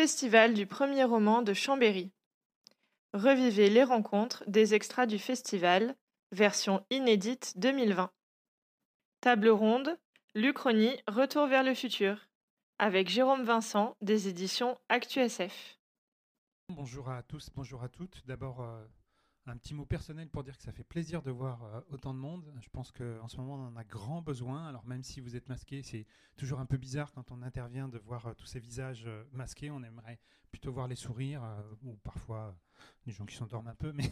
Festival du premier roman de Chambéry. Revivez les rencontres des extras du festival, version inédite 2020. Table ronde, l'Uchronie Retour vers le futur, avec Jérôme Vincent des éditions ActuSF. Bonjour à tous, bonjour à toutes. D'abord, euh, un petit mot personnel pour dire que ça fait plaisir de voir euh, autant de monde. Je pense qu'en ce moment, on en a grand besoin. Alors même si vous êtes masqué, c'est toujours un peu bizarre quand on intervient de voir euh, tous ces visages euh, masqués. On aimerait plutôt voir les sourires, ou parfois les gens qui s'endorment un peu. Mais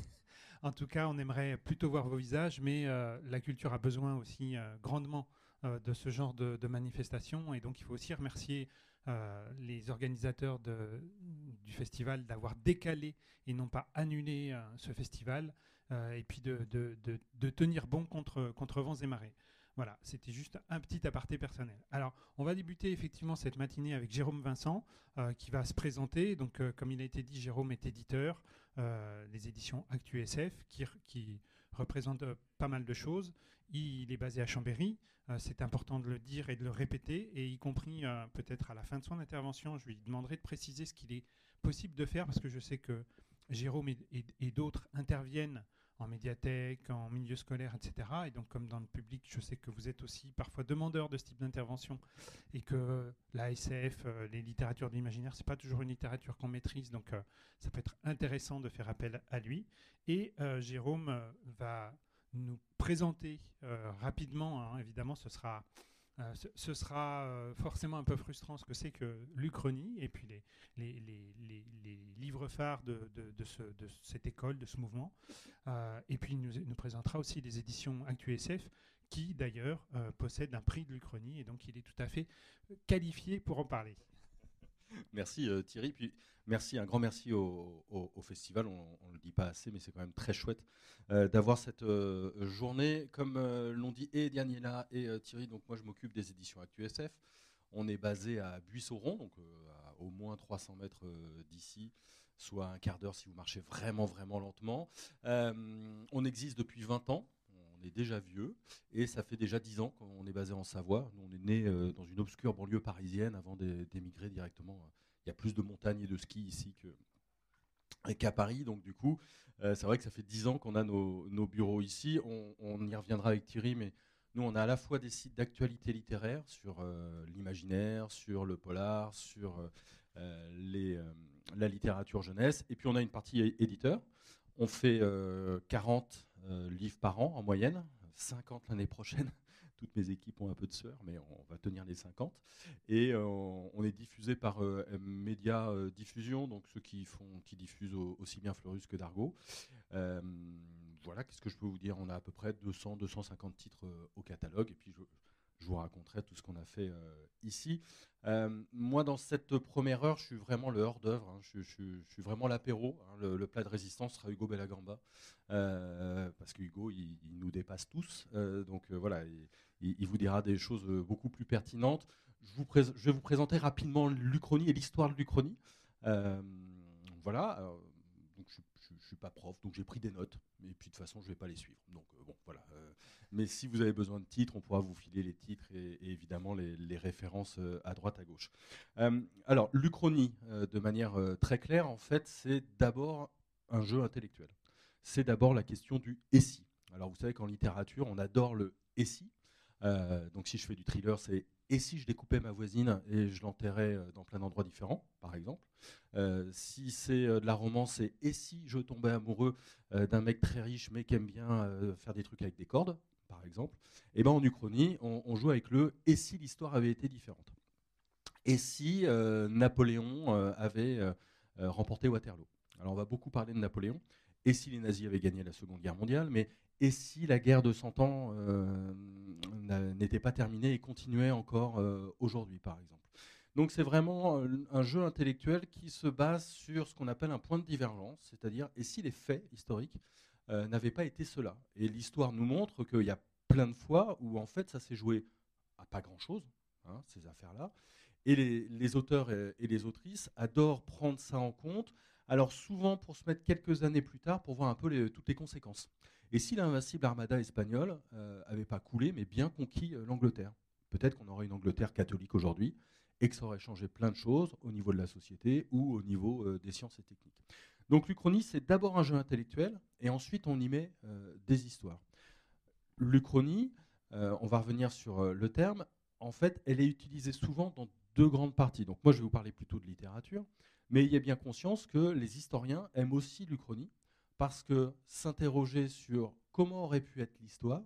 en tout cas, on aimerait plutôt voir vos visages. Mais la culture a besoin aussi grandement de ce genre de, de manifestations. Et donc, il faut aussi remercier euh, les organisateurs du festival d'avoir décalé et non pas annulé euh, ce festival, euh, et puis de, de, tenir bon contre, contre vents et marées. Voilà, c'était juste un petit aparté personnel. Alors, on va débuter effectivement cette matinée avec Jérôme Vincent, qui va se présenter. Donc, comme il a été dit, Jérôme est éditeur des éditions ActuSF, qui, qui représente pas mal de choses. Il est basé à Chambéry. Euh, c'est important de le dire et de le répéter, et y compris euh, peut-être à la fin de son intervention, je lui demanderai de préciser ce qu'il est possible de faire, parce que je sais que Jérôme et, d'autres interviennent en médiathèque, en milieu scolaire, etc. Et donc, comme dans le public, je sais que vous êtes aussi parfois demandeur de ce type d'intervention et que la SF, euh, les littératures de l'imaginaire, c'est pas toujours une littérature qu'on maîtrise, donc ça peut être intéressant de faire appel à lui. Et Jérôme va nous présenter euh, rapidement, hein, évidemment, ce sera, euh, ce, sera euh, forcément un peu frustrant ce que c'est que l'Uchronie et puis les, livres phares de, de, de, ce, de, cette école, de ce mouvement. et puis il nous, nous, présentera aussi les éditions ActuSF qui d'ailleurs possèdent un prix de l'Uchronie et donc il est tout à fait qualifié pour en parler. Merci Thierry. Puis merci, un grand merci au, festival. On ne le dit pas assez, mais c'est quand même très chouette d'avoir cette journée. Comme l'ont dit et Daniela et Thierry, donc moi je m'occupe des éditions ActuSF. On est basé à Buisseron, donc à au moins 300 mètres d'ici, soit un quart d'heure si vous marchez vraiment vraiment lentement. on existe depuis 20 ans on est déjà vieux et ça fait déjà 10 ans qu'on est basé en Savoie. Nous, on est né dans une obscure banlieue parisienne avant d'émigrer directement il y a plus de montagnes et de ski ici qu'à Paris. Donc du coup, euh, c'est vrai que ça fait dix ans qu'on a nos, bureaux ici. On, y reviendra avec Thierry, mais nous, on a à la fois des sites d'actualité littéraire sur euh, l'imaginaire, sur le polar, sur euh, la littérature jeunesse, et puis on a une partie éditeur. On fait 40 livres par an en moyenne, 50 l'année prochaine toutes mes équipes ont un peu de sueur, mais on va tenir les 50. Et euh, on est diffusé par euh, Média euh, Diffusion, donc ceux qui, font, qui diffusent aussi bien Fleurus que Dargo. voilà, qu'est-ce que je peux vous dire? On a à peu près 200-250 titres au catalogue. Et puis je, je vous raconterai tout ce qu'on a fait ici. moi, dans cette première heure, je suis vraiment le hors-d'œuvre. Hein. Je, suis vraiment l'apéro. Hein. Le, plat de résistance sera Hugo Bellagamba. parce que Hugo, il, nous dépasse tous. donc voilà, il, vous dira des choses euh, beaucoup plus pertinentes. Je, vais vous présenter rapidement l'Uchronie et l'histoire de l'Uchronie. Euh, voilà. donc je ne suis pas prof, donc j'ai pris des notes, et puis de toute façon, je ne vais pas les suivre. Donc euh, bon, voilà. Mais si vous avez besoin de titres, on pourra vous filer les titres et, évidemment les, références à droite, à gauche. alors, l'Uchronie, de manière très claire, en fait, c'est d'abord un jeu intellectuel. C'est d'abord la question du et si. Alors, vous savez qu'en littérature, on adore le et si. Euh, donc si je fais du thriller, c'est et si je découpais ma voisine et je l'enterrais euh, dans plein d'endroits différents, par exemple. Euh, si c'est de la romance, c'est et si je tombais amoureux d'un mec très riche mais qui aime bien faire des trucs avec des cordes, par exemple. Et ben en Uchronie, on, joue avec le et si l'histoire avait été différente? Et si Napoléon avait remporté Waterloo? Alors on va beaucoup parler de Napoléon. Et si les nazis avaient gagné la Seconde Guerre mondiale, mais et si la guerre de 100 ans euh, n'était pas terminée et continuait encore euh, aujourd'hui, par exemple? Donc c'est vraiment un jeu intellectuel qui se base sur ce qu'on appelle un point de divergence, c'est-à-dire et si les faits historiques euh, n'avaient pas été cela. Et l'histoire nous montre qu'il y a plein de fois où en fait ça s'est joué à pas grand-chose, hein, ces affaires-là. Et les, auteurs et, les autrices adorent prendre ça en compte, alors souvent pour se mettre quelques années plus tard pour voir un peu toutes les conséquences. Et si l'invincible armada espagnole n'avait euh, pas coulé, mais bien conquis euh, l'Angleterre Peut-être qu'on aurait une Angleterre catholique aujourd'hui, et que ça aurait changé plein de choses au niveau de la société ou au niveau des sciences et techniques. Donc l'Uchronie, c'est d'abord un jeu intellectuel et ensuite on y met euh, des histoires. L'Uchronie, euh, on va revenir sur le terme, en fait, elle est utilisée souvent dans deux grandes parties. Donc moi, je vais vous parler plutôt de littérature, mais il y a bien conscience que les historiens aiment aussi l'Uchronie parce que s'interroger sur comment aurait pu être l'histoire,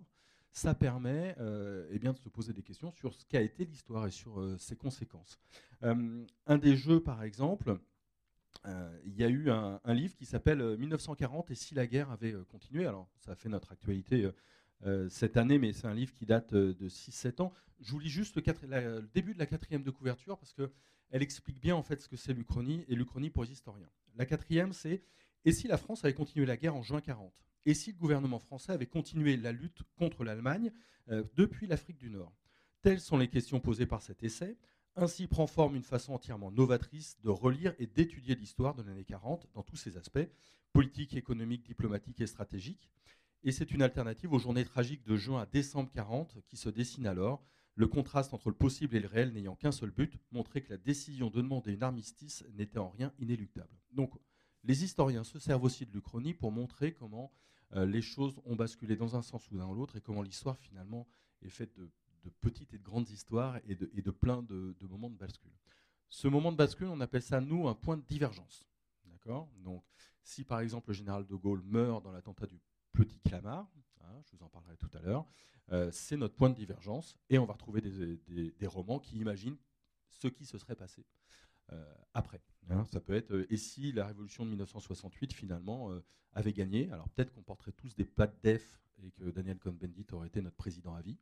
ça permet euh, eh de se poser des questions sur ce qu'a été l'histoire et sur euh, ses conséquences. Euh, un des jeux, par exemple, il y a eu un, livre qui s'appelle 1940 et si la guerre avait continué. Alors, ça fait notre actualité cette année, mais c'est un livre qui date de 6-7 ans. Je vous lis juste le, début de la quatrième de couverture parce qu'elle explique bien en fait ce que c'est l'Uchronie et l'Uchronie pour les historiens. La quatrième, c'est Et si la France avait continué la guerre en juin 40 et si le gouvernement français avait continué la lutte contre l'Allemagne euh, depuis l'Afrique du Nord? Telles sont les questions posées par cet essai. Ainsi prend forme une façon entièrement novatrice de relire et d'étudier l'histoire de l'année 40 dans tous ses aspects, politiques, économiques, diplomatiques et stratégiques. Et c'est une alternative aux journées tragiques de juin à décembre 40 qui se dessinent alors, le contraste entre le possible et le réel n'ayant qu'un seul but, montrer que la décision de demander une armistice n'était en rien inéluctable. Donc, les historiens se servent aussi de l'Uchronie pour montrer comment euh, les choses ont basculé dans un sens ou dans l'autre et comment l'histoire finalement est faite de, petites et de grandes histoires et de, de plein de, moments de bascule. Ce moment de bascule, on appelle ça, nous, un point de divergence. D'accord? Donc, si par exemple le général de Gaulle meurt dans l'attentat du Petit Clamart, hein, je vous en parlerai tout à l'heure, euh, c'est notre point de divergence et on va retrouver des, romans qui imaginent ce qui se serait passé euh, après. Hein. ça peut être et si la révolution de 1968 finalement avait gagné? Alors peut-être qu'on porterait tous des pattes def et que Daniel Cohn-Bendit aurait été notre président à vie,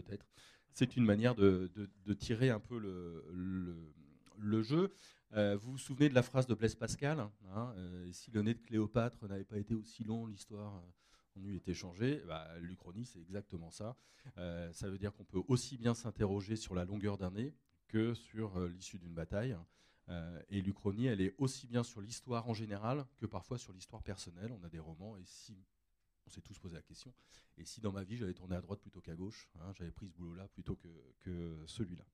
peut-être. C'est une manière de, tirer un peu le, jeu. Euh, vous vous souvenez de la phrase de Blaise Pascal hein, euh, Si le nez de Cléopâtre n'avait pas été aussi long, l'histoire en eût été changée. Bah, L'Uchronie, c'est exactement ça. Euh, ça veut dire qu'on peut aussi bien s'interroger sur la longueur d'un nez que sur l'issue d'une bataille. Euh, et l'Uchronie, elle est aussi bien sur l'histoire en général que parfois sur l'histoire personnelle. On a des romans, et si on s'est tous posé la question, et si dans ma vie j'avais tourné à droite plutôt qu'à gauche, hein, j'avais pris ce boulot-là plutôt que, celui-là.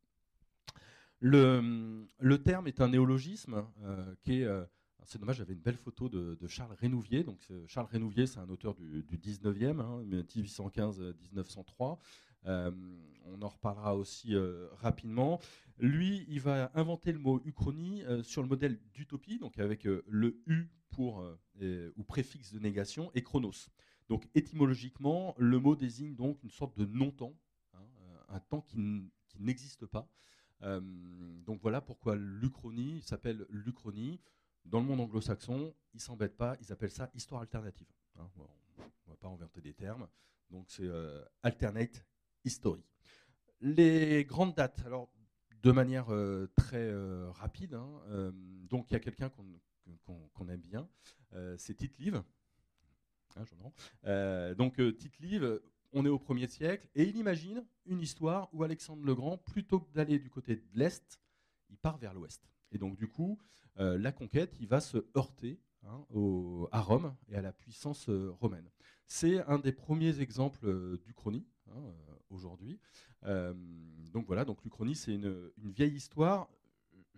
Le, terme est un néologisme euh, qui est. Euh, c'est dommage, j'avais une belle photo de, Charles Rénouvier. Donc, Charles Rénouvier, c'est un auteur du, 19e, hein, 1815-1903. on en reparlera aussi rapidement. Lui, il va inventer le mot uchronie euh, sur le modèle d'utopie, donc avec euh, le U pour, euh, ou préfixe de négation, et chronos. Donc étymologiquement, le mot désigne donc une sorte de non-temps, hein, un temps qui n'existe pas. donc voilà pourquoi l'Uchronie s'appelle l'Uchronie. Dans le monde anglo-saxon, ils s'embêtent pas, ils appellent ça histoire alternative. Hein. on ne va pas inventer des termes. Donc c'est alternate history. Les grandes dates. Alors de manière euh, très euh, rapide. Hein, euh, donc il y a quelqu'un qu'on aime bien, c'est Tite Live. Hein, donc Tite Live, on est au 1er siècle, et il imagine une histoire où Alexandre le Grand, plutôt que d'aller du côté de l'Est, il part vers l'Ouest. Et donc du coup, la conquête, il va se heurter hein, à Rome et à la puissance romaine. C'est un des premiers exemples du chrony aujourd'hui. Euh, donc voilà, donc l'Uchronie, c'est une, vieille histoire.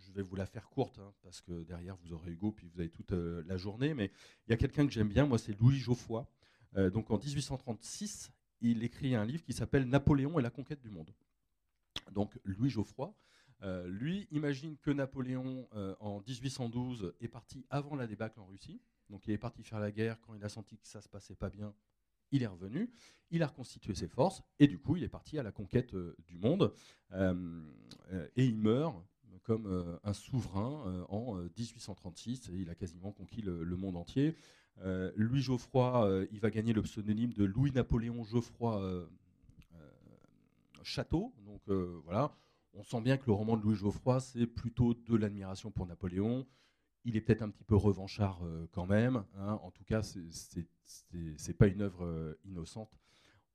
Je vais vous la faire courte, hein, parce que derrière, vous aurez Hugo, puis vous avez toute euh, la journée. Mais il y a quelqu'un que j'aime bien, moi, c'est Louis Geoffroy. Euh, donc en 1836, il écrit un livre qui s'appelle Napoléon et la conquête du monde. Donc Louis Geoffroy, lui, imagine que Napoléon, en 1812, est parti avant la débâcle en Russie. Donc il est parti faire la guerre quand il a senti que ça se passait pas bien il est revenu, il a reconstitué ses forces, et du coup, il est parti à la conquête euh, du monde, euh, euh, et il meurt comme un souverain en 1836, et il a quasiment conquis le, monde entier. Louis Geoffroy, il va gagner le pseudonyme de Louis-Napoléon Geoffroy Château, donc voilà, on sent bien que le roman de Louis Geoffroy, c'est plutôt de l'admiration pour Napoléon, il est peut-être un petit peu revanchard euh, quand même. Hein. En tout cas, c'est n'est pas une œuvre euh, innocente.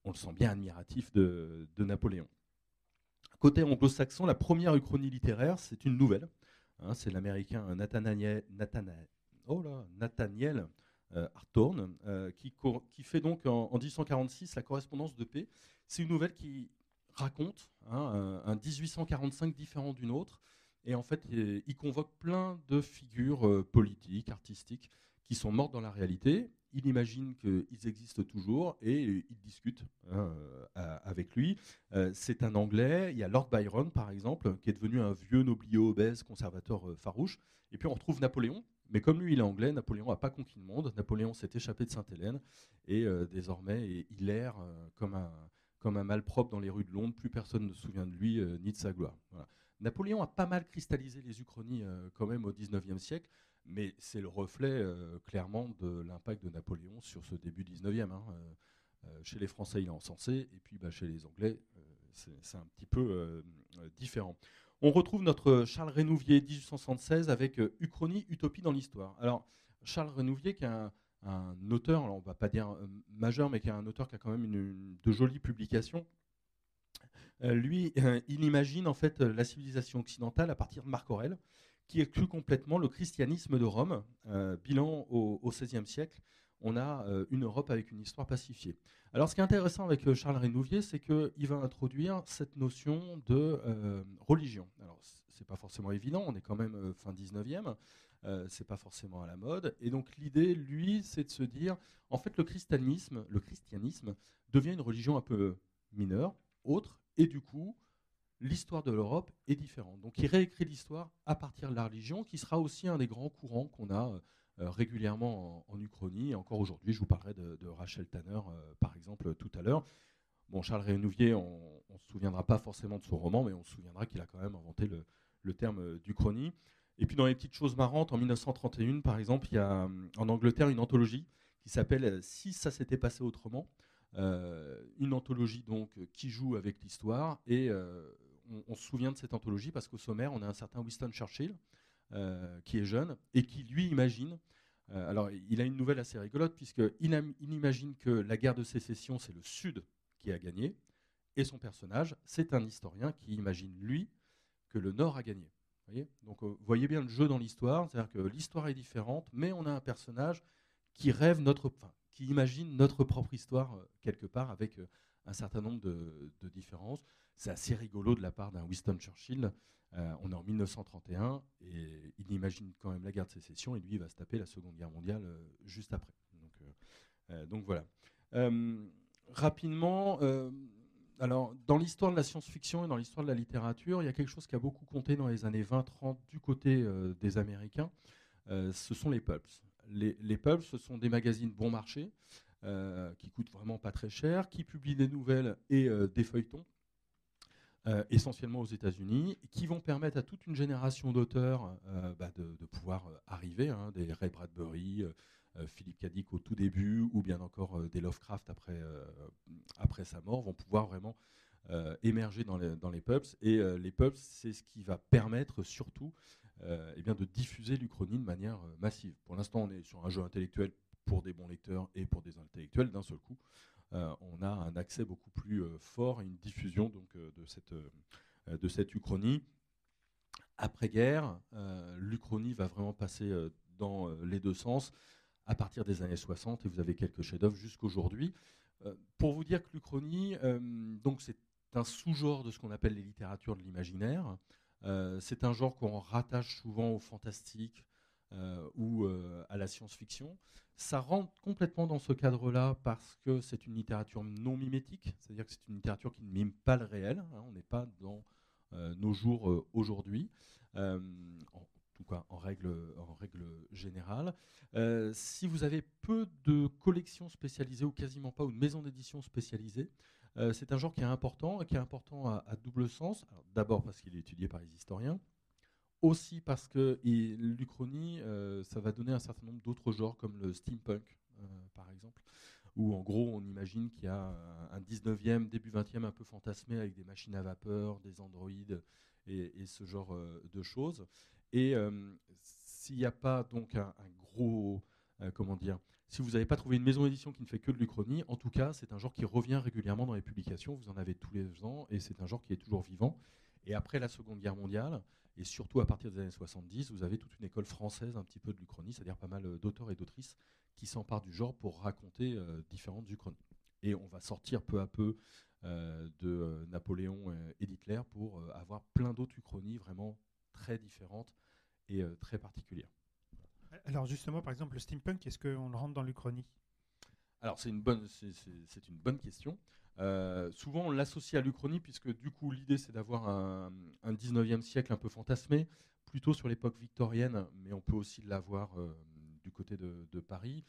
On le sent bien admiratif de, Napoléon. Côté anglo-saxon, la première uchronie littéraire, c'est une nouvelle. Hein. c'est l'américain Nathaniel, oh Nathaniel euh, qui, qui, fait donc en, 1846 la correspondance de paix. C'est une nouvelle qui raconte hein, un, un, 1845 différent d'une autre, Et en fait, il convoque plein de figures politiques, artistiques, qui sont mortes dans la réalité. Il imagine qu'ils existent toujours et il discute hein, avec lui. c'est un Anglais. Il y a Lord Byron, par exemple, qui est devenu un vieux noblier obèse, conservateur farouche. Et puis on retrouve Napoléon, mais comme lui, il est anglais, Napoléon n'a pas conquis le monde. Napoléon s'est échappé de Sainte-Hélène et euh, désormais, il erre euh, comme, un, malpropre dans les rues de Londres. Plus personne ne se souvient de lui euh, ni de sa gloire. Napoléon a pas mal cristallisé les Uchronies quand même au XIXe siècle, mais c'est le reflet clairement de l'impact de Napoléon sur ce début XIXe. Hein. chez les Français, il est encensé, et puis bah, chez les Anglais, c'est un petit peu différent on retrouve notre Charles Renouvier 1876 avec euh, Uchronie, Utopie dans l'histoire. Alors, Charles Renouvier, qui est un, auteur, on va pas dire euh, majeur, mais qui est un auteur qui a quand même de jolies publications. Euh, lui, il imagine en fait la civilisation occidentale à partir de Marc Aurèle, qui exclut complètement le christianisme de Rome. bilan au XVIe siècle, on a une Europe avec une histoire pacifiée. Alors, ce qui est intéressant avec euh, Charles Renouvier, c'est qu'il va introduire cette notion de euh, religion. Alors, c'est pas forcément évident, on est quand même euh, fin 19e, euh, c'est pas forcément à la mode. Et donc, l'idée, lui, c'est de se dire, en fait, le christianisme devient une religion un peu mineure, autre, et du coup, l'histoire de l'Europe est différente. Donc, il réécrit l'histoire à partir de la religion, qui sera aussi un des grands courants qu'on a euh, régulièrement en, Uchronie. Et encore aujourd'hui, je vous parlerai de, Rachel Tanner, euh, par exemple, tout à l'heure. Bon, Charles Renouvier, on ne se souviendra pas forcément de son roman, mais on se souviendra qu'il a quand même inventé le, terme euh, d'Uchronie. Et puis dans les petites choses marrantes, en 1931, par exemple, il y a en Angleterre une anthologie qui s'appelle Si ça s'était passé autrement. une anthologie donc qui joue avec l'histoire et on, se souvient de cette anthologie parce qu'au sommaire on a un certain Winston Churchill euh, qui est jeune et qui lui imagine. Euh, alors, il a une nouvelle assez rigolote puisqu'il il imagine que la guerre de sécession, c'est le Sud qui a gagné, et son personnage, c'est un historien qui imagine lui que le Nord a gagné. Voyez? Donc, vous euh, voyez bien le jeu dans l'histoire, c'est-à-dire que l'histoire est différente, mais on a un personnage qui rêve notre, qui imagine notre propre histoire quelque part avec un certain nombre de, différences. C'est assez rigolo de la part d'un Winston Churchill euh, on est en 1931 et il imagine quand même la guerre de sécession et lui il va se taper la Seconde Guerre mondiale euh, juste après. Donc, euh, voilà. rapidement, alors dans l'histoire de la science-fiction et dans l'histoire de la littérature, il y a quelque chose qui a beaucoup compté dans les années 20-30 du côté des Américains. ce sont les pulps. Les, les pulps, ce sont des magazines bon marché qui coûtent vraiment pas très cher, qui publient des nouvelles et des feuilletons euh, essentiellement aux États-Unis, qui vont permettre à toute une génération d'auteurs euh, bah, de, pouvoir euh, arriver, hein, des Ray Bradbury, Philippe Cadic au tout début, ou bien encore des Lovecraft après, après sa mort, vont pouvoir vraiment émerger dans les, dans les pubs. Et les pubs, c'est ce qui va permettre surtout eh bien, de diffuser l'Uchronie de manière massive. Pour l'instant, on est sur un jeu intellectuel pour des bons lecteurs et pour des intellectuels d'un seul coup. Euh, on a un accès beaucoup plus euh, fort et une diffusion donc, euh, de, cette, de cette uchronie. Après-guerre, l'Uchronie va vraiment passer dans les deux sens à partir des années 60 et vous avez quelques chefs-d'œuvre jusqu'aujourd'hui. pour vous dire que l'Uchronie, donc c'est un sous-genre de ce qu'on appelle les littératures de l'imaginaire. c'est un genre qu'on rattache souvent au fantastique ou à la science-fiction. Ça rentre complètement dans ce cadre-là parce que c'est une littérature non mimétique, c'est-à-dire que c'est une littérature qui ne mime pas le réel. Hein, on n'est pas dans euh, nos jours euh, aujourd'hui, euh, en tout cas en règle, générale. si vous avez peu de collections spécialisées ou quasiment pas, ou de maisons d'édition spécialisées, c'est un genre qui est important, qui est important à, double sens. D'abord parce qu'il est étudié par les historiens, aussi parce que l'Uchronie, euh, ça va donner un certain nombre d'autres genres, comme le steampunk, euh, par exemple, où en gros on imagine qu'il y a un 19e, début 20e un peu fantasmé avec des machines à vapeur, des androïdes et, ce genre euh, de choses. Et s'il n'y a pas donc un, gros, comment dire, si vous n'avez pas trouvé une maison d'édition qui ne fait que de l'Uchronie, en tout cas, c'est un genre qui revient régulièrement dans les publications. Vous en avez tous les ans et c'est un genre qui est toujours vivant. Et après la Seconde Guerre mondiale, et surtout à partir des années 70, vous avez toute une école française un petit peu de l'Uchronie, c'est-à-dire pas mal euh, d'auteurs et d'autrices qui s'emparent du genre pour raconter euh, différentes Uchronies. Et on va sortir peu à peu euh, de Napoléon et d'Hitler pour avoir plein d'autres Uchronies vraiment très différentes et très particulières. Alors justement, par exemple, le steampunk, est-ce qu'on le rentre dans l'Uchronie? Alors c'est une bonne, c'est une bonne question. Euh, souvent on l'associe à l'Uchronie puisque du coup l'idée c'est d'avoir un, 19e siècle un peu fantasmé, plutôt sur l'époque victorienne, mais on peut aussi l'avoir euh, du côté de, Paris.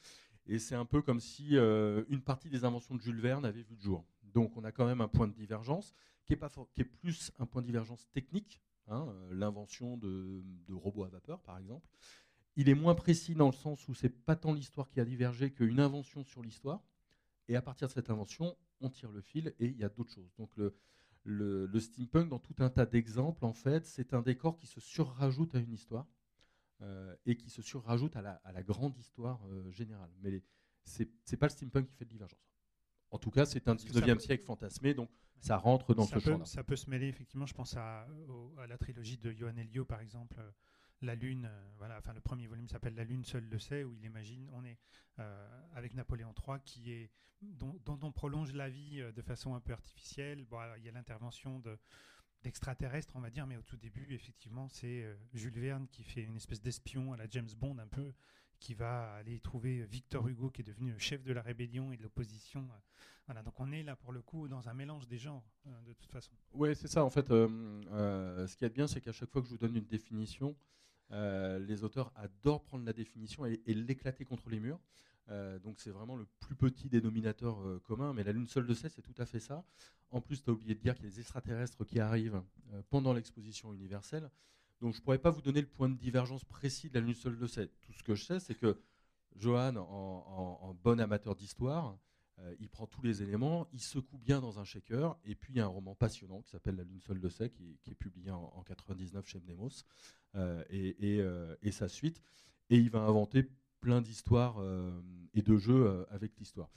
Et c'est un peu comme si euh, une partie des inventions de Jules Verne avait vu le jour. Donc on a quand même un point de divergence qui est, pas qui est plus un point de divergence technique, hein, l'invention de, de robots à vapeur par exemple, il est moins précis dans le sens où c'est pas tant l'histoire qui a divergé qu'une invention sur l'histoire. Et à partir de cette invention, on tire le fil et il y a d'autres choses. Donc le, le, steampunk, dans tout un tas d'exemples, en fait, c'est un décor qui se surrajoute à une histoire euh, et qui se surrajoute à la, à la grande histoire euh, générale. Mais c'est n'est pas le steampunk qui fait de divergence. En tout cas, c'est un 19e siècle fantasmé, donc ça rentre dans ce champ Ça peut se mêler, effectivement, je pense à, à la trilogie de Johan Elio, par exemple, la Lune, euh, voilà, enfin le premier volume s'appelle La Lune seul le sait, où il imagine, on est euh, avec Napoléon III, qui est, dont, on prolonge la vie euh, de façon un peu artificielle. Bon, il y a l'intervention d'extraterrestres, on va dire, mais au tout début, effectivement, c'est Jules Verne qui fait une espèce d'espion à la James Bond un peu, qui va aller trouver Victor Hugo, qui est devenu le chef de la rébellion et de l'opposition. Voilà, donc on est là pour le coup dans un mélange des genres, de toute façon. Oui, c'est ça. En fait, ce qui est bien, c'est qu'à chaque fois que je vous donne une définition, euh, les auteurs adorent prendre la définition et, l'éclater contre les murs. Euh, donc c'est vraiment le plus petit dénominateur euh, commun, mais la Lune seule de sait, c'est tout à fait ça. En plus, tu as oublié de dire qu'il y a des extraterrestres qui arrivent pendant l'exposition universelle. Donc je ne pourrais pas vous donner le point de divergence précis de la Lune seule de sait. Tout ce que je sais, c'est que Johan, en, bon amateur d'histoire, il prend tous les éléments, il secoue bien dans un shaker, et puis il y a un roman passionnant qui s'appelle La Lune seule de sait, qui, est publié en, en 99 chez Mnemos, euh, euh, et, sa suite. Et il va inventer plein d'histoires euh, et de jeux avec l'histoire.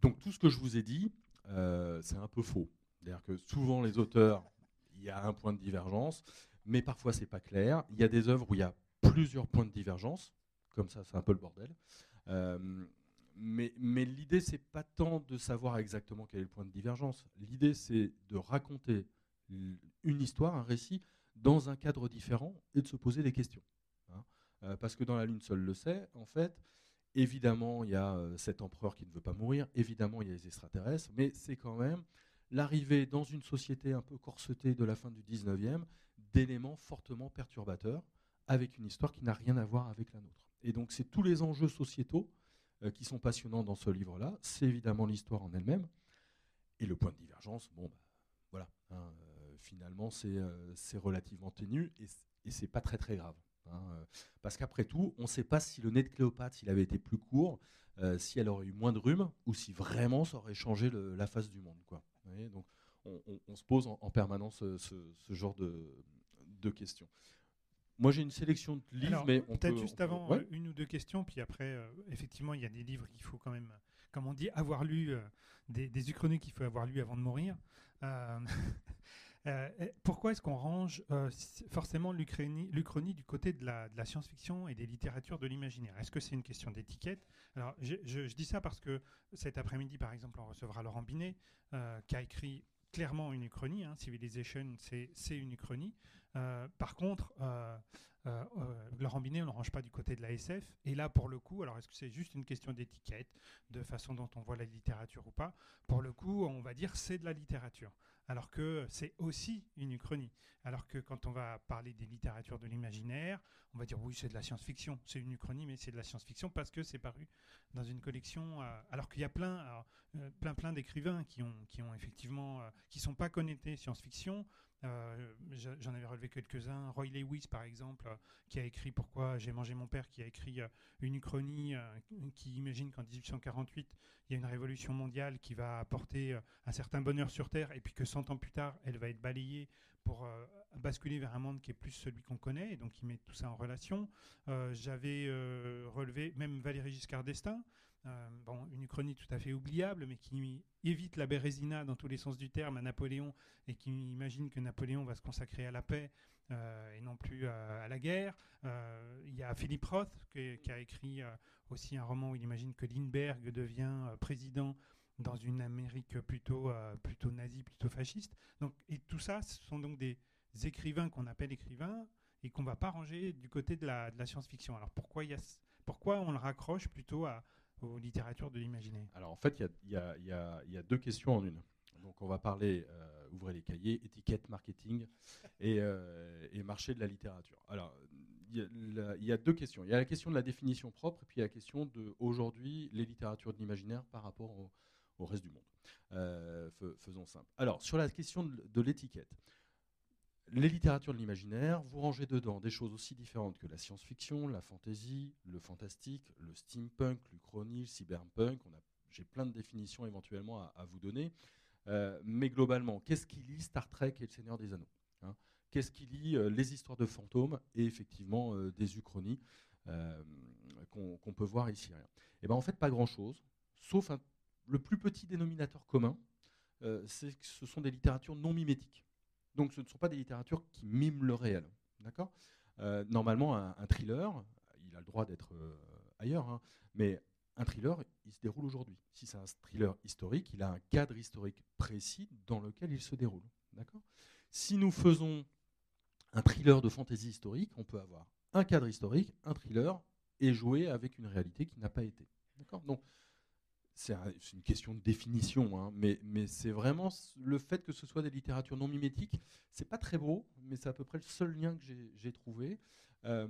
Donc tout ce que je vous ai dit, c'est un peu faux. C'est-à-dire que souvent les auteurs, il y a un point de divergence, mais parfois c'est pas clair. Il y a des œuvres où il y a plusieurs points de divergence, comme ça c'est un peu le bordel. Mais, mais l'idée c'est pas tant de savoir exactement quel est le point de divergence. L'idée c'est de raconter une histoire, un récit, dans un cadre différent et de se poser des questions. Hein. Euh, parce que dans La Lune seule le sait, en fait, évidemment, il y a euh, cet empereur qui ne veut pas mourir, évidemment, il y a les extraterrestres, mais c'est quand même l'arrivée dans une société un peu corsetée de la fin du 19e d'éléments fortement perturbateurs avec une histoire qui n'a rien à voir avec la nôtre. Et donc, c'est tous les enjeux sociétaux qui sont passionnants dans ce livre-là. C'est évidemment l'histoire en elle-même. Et le point de divergence, bon, bah, voilà. Hein, finalement, euh, c'est relativement ténu et, et c'est pas très très grave. Hein, euh, parce qu'après tout, on ne sait pas si le nez de Cléopâtre, s'il avait été plus court, euh, si elle aurait eu moins de rhume, ou si vraiment ça aurait changé la face du monde. Quoi. Donc on, se pose en, permanence ce, genre de, questions. Moi, j'ai une sélection de livres, mais peut-être juste avant une ou deux questions, puis après, effectivement, il y a des livres qu'il faut quand même, comme on dit, avoir lu, des, des uchronies qu'il faut avoir lu avant de mourir. Euh, pourquoi est-ce qu'on range euh, forcément l'Uchronie du côté de la, science-fiction et des littératures de l'imaginaire? Est-ce que c'est une question d'étiquette? Alors, je, dis ça parce que cet après-midi, par exemple, on recevra Laurent Binet, euh, qui a écrit clairement une uchronie. Hein, Civilization, c'est une uchronie. par contre, Laurent Binet, on ne range pas du côté de la SF. Et là, pour le coup, alors est-ce que c'est juste une question d'étiquette, de façon dont on voit la littérature ou pas? Pour le coup, on va dire c'est de la littérature alors que c'est aussi une uchronie. Alors que quand on va parler des littératures de l'imaginaire, on va dire oui, c'est de la science-fiction. C'est une uchronie, mais c'est de la science-fiction parce que c'est paru dans une collection. Euh, alors qu'il y a plein, euh, plein, plein d'écrivains qui ont, effectivement, euh, qui sont pas connectés science-fiction, euh, j'en avais relevé quelques-uns. Roy Lewis, par exemple, euh, qui a écrit Pourquoi j'ai mangé mon père, qui a écrit euh, une uchronie qui imagine qu'en 1848, il y a une révolution mondiale qui va apporter un certain bonheur sur Terre, et puis que 100 ans plus tard, elle va être balayée pour basculer vers un monde qui est plus celui qu'on connaît, et donc il met tout ça en relation. J'avais relevé même Valéry Giscard d'Estaing, euh, une uchronie tout à fait oubliable, mais qui évite la bérésina dans tous les sens du terme à Napoléon et qui imagine que Napoléon va se consacrer à la paix euh, et non plus à, la guerre. Euh, il y a Philippe Roth qui, a écrit aussi un roman où il imagine que Lindbergh devient président dans une Amérique plutôt, plutôt nazie, plutôt fasciste. Donc, et tout ça, ce sont donc des écrivains qu'on appelle écrivains et qu'on va pas ranger du côté de la, de la science-fiction. Alors pourquoi, y a, pourquoi on le raccroche plutôt à, aux littératures de l'imaginaire Alors en fait, il y, y, y a, deux questions en une. Donc on va parler, euh, ouvrez les cahiers, étiquette, marketing et, euh, marché de la littérature. Alors il y, y, a deux questions. Il y a la question de la définition propre et puis la question de aujourd'hui les littératures de l'imaginaire par rapport au, reste du monde. Euh, faisons simple. Alors sur la question de l'étiquette les littératures de l'imaginaire, vous rangez dedans des choses aussi différentes que la science-fiction, la fantasy, le fantastique, le steampunk, l'uchronie, le cyberpunk. J'ai plein de définitions éventuellement à, vous donner. Euh, mais globalement, qu'est-ce qui lit Star Trek et le Seigneur des Anneaux hein? Qu'est-ce qui lit euh, les histoires de fantômes et effectivement euh, des uchronies qu'on qu peut voir ici Et eh ben en fait, pas grand-chose, sauf le plus petit dénominateur commun, c'est que ce sont des littératures non mimétiques. Donc ce ne sont pas des littératures qui miment le réel. D'accord? Euh, Normalement, un, thriller, il a le droit d'être euh, ailleurs, hein, mais un thriller, il se déroule aujourd'hui. Si c'est un thriller historique, il a un cadre historique précis dans lequel il se déroule. Si nous faisons un thriller de fantaisie historique, on peut avoir un cadre historique, un thriller, et jouer avec une réalité qui n'a pas été. C'est un, une question de définition, hein, mais, c'est vraiment le fait que ce soit des littératures non mimétiques. C'est pas très beau, mais c'est à peu près le seul lien que j'ai trouvé. Euh,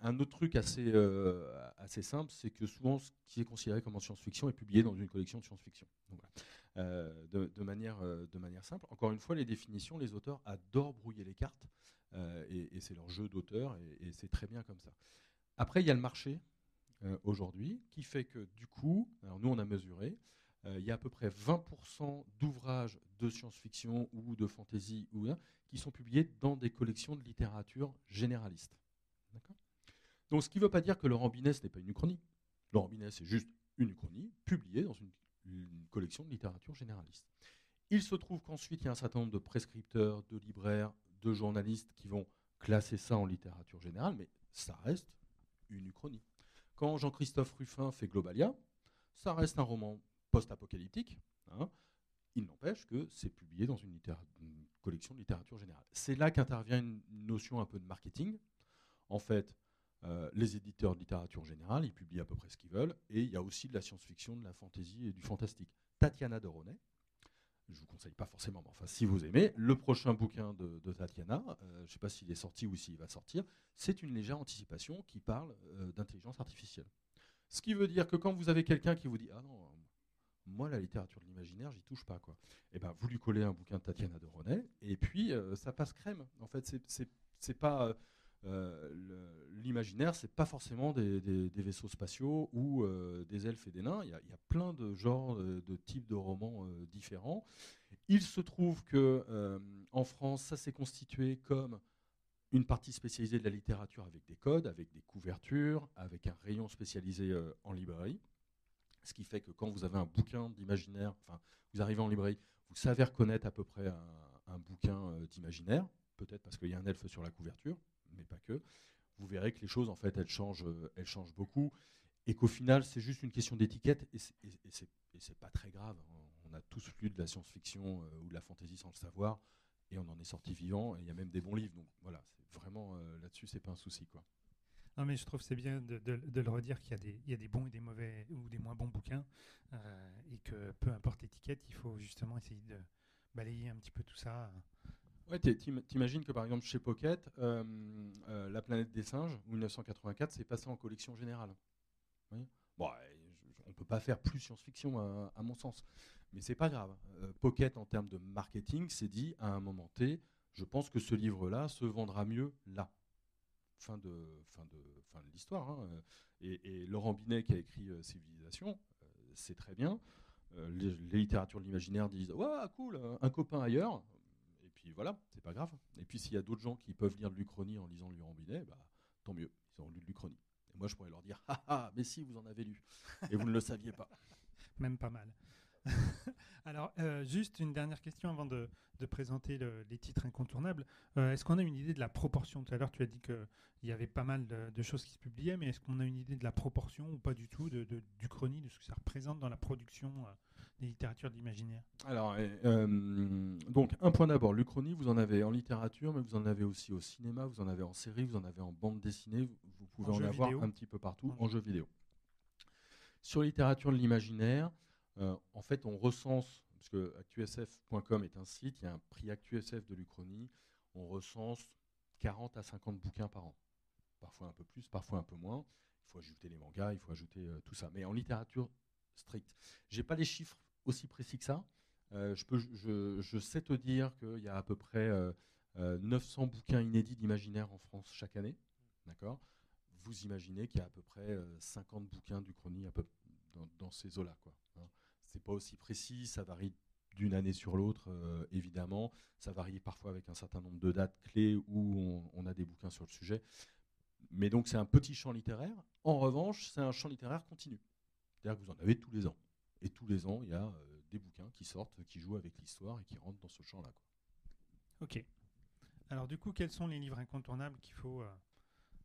un autre truc assez, euh, assez simple, c'est que souvent ce qui est considéré comme en science-fiction est publié dans une collection de science-fiction. Euh, de, manière, simple. Encore une fois, les définitions, les auteurs adorent brouiller les cartes, et, c'est leur jeu d'auteur, et c'est très bien comme ça. Après, il y a le marché, euh, aujourd'hui, qui fait que du coup, alors nous on a mesuré, euh, il y a à peu près 20% d'ouvrages de science-fiction ou de fantasy ou qui sont publiés dans des collections de littérature généraliste. Donc ce qui ne veut pas dire que Laurent Binet n'est pas une uchronie. Laurent Binet c'est juste une uchronie publiée dans une, une collection de littérature généraliste. Il se trouve qu'ensuite il y a un certain nombre de prescripteurs, de libraires, de journalistes qui vont classer ça en littérature générale, mais ça reste une uchronie. Quand Jean-Christophe Ruffin fait Globalia, ça reste un roman post-apocalyptique. Hein. Il n'empêche que c'est publié dans une, collection de littérature générale. C'est là qu'intervient une notion un peu de marketing. En fait, euh, les éditeurs de littérature générale, ils publient à peu près ce qu'ils veulent, et il y a aussi de la science-fiction, de la fantasy et du fantastique. Tatiana de Ronet, je vous conseille pas forcément, mais enfin, si vous aimez, le prochain bouquin de, de Tatiana, euh, je ne sais pas s'il est sorti ou s'il va sortir, c'est une légère anticipation qui parle euh, d'intelligence artificielle. Ce qui veut dire que quand vous avez quelqu'un qui vous dit Ah non, moi, la littérature de l'imaginaire, j'y touche pas, quoi. Et eh ben, vous lui collez un bouquin de Tatiana de Ronet, et puis euh, ça passe crème. En fait, c'est pas. Euh, l'imaginaire, c'est pas forcément des, vaisseaux spatiaux ou euh, des elfes et des nains. Il y, a, plein de genres, de, types de romans euh, différents. Il se trouve que en France, ça s'est constitué comme une partie spécialisée de la littérature avec des codes, avec des couvertures, avec un rayon spécialisé en librairie. Ce qui fait que quand vous avez un bouquin d'imaginaire, enfin, vous arrivez en librairie, vous savez reconnaître à peu près un, bouquin d'imaginaire, peut-être parce qu'il y a un elfe sur la couverture, mais pas que, vous verrez que les choses, en fait, elles changent, elles changent beaucoup, et qu'au final, c'est juste une question d'étiquette, et c'est pas très grave. On a tous lu de la science-fiction euh, ou de la fantasy sans le savoir, et on en est sorti vivant, et il y a même des bons livres, donc voilà, vraiment euh, là-dessus, c'est pas un souci, quoi. Non, mais je trouve c'est bien de, le redire qu'il y, y, a des bons et des mauvais ou des moins bons bouquins euh, et que peu importe l'étiquette, il faut justement essayer de balayer un petit peu tout ça. Ouais, t'imagines que par exemple chez Pocket, euh, euh, La planète des singes, 1984, c'est passé en collection générale. Bon, on peut pas faire plus science-fiction à, mon sens, mais c'est pas grave. Euh, Pocket en termes de marketing, s'est dit à un moment T, je pense que ce livre-là se vendra mieux là. Fin de, fin de, fin de l'histoire. Hein. Et, Laurent Binet qui a écrit Civilisation, c'est très bien. Les, les, littératures de l'imaginaire disent ouais cool, un copain ailleurs. Voilà, c'est pas grave. Et puis s'il y a d'autres gens qui peuvent lire de l'Uchronie en lisant Binet, bah, tant mieux, ils ont lu de l'Uchronie. Et moi je pourrais leur dire ah ah, mais si vous en avez lu et vous ne le saviez pas. Même pas mal. Alors, euh, juste une dernière question avant de, de présenter le, les titres incontournables. Euh, est-ce qu'on a une idée de la proportion? Tout à l'heure, tu as dit qu'il y avait pas mal de, choses qui se publiaient, mais est-ce qu'on a une idée de la proportion ou pas du tout de, du de ce que ça représente dans la production euh, des littératures de l'imaginaire Alors, euh, donc, un point d'abord, l'Uchronie, vous en avez en littérature, mais vous en avez aussi au cinéma, vous en avez en série, vous en avez en bande dessinée, vous, pouvez en, avoir un petit peu partout en, jeu vidéo. Sur littérature de l'imaginaire, en fait, on recense, parce que actusf.com est un site, il y a un prix ActuSF de l'Uchronie, on recense 40 à 50 bouquins par an. Parfois un peu plus, parfois un peu moins. Il faut ajouter les mangas, il faut ajouter tout ça. Mais en littérature stricte, j'ai pas les chiffres aussi précis que ça. Euh, je, peux, je, sais te dire qu'il y a à peu près 900 euh, euh, bouquins inédits d'imaginaire en France chaque année. D'accord? Vous imaginez qu'il y a à peu près 50 bouquins d'Uchronie dans, dans ces eaux-là. N'est hein. C'est pas aussi précis, ça varie d'une année sur l'autre, évidemment. Ça varie parfois avec un certain nombre de dates clés où on, a des bouquins sur le sujet. Mais donc c'est un petit champ littéraire. En revanche, c'est un champ littéraire continu. C'est-à-dire que vous en avez tous les ans. Et tous les ans, il y a des bouquins qui sortent, qui jouent avec l'histoire et qui rentrent dans ce champ-là. Ok. Alors du coup, quels sont les livres incontournables qu'il faut euh,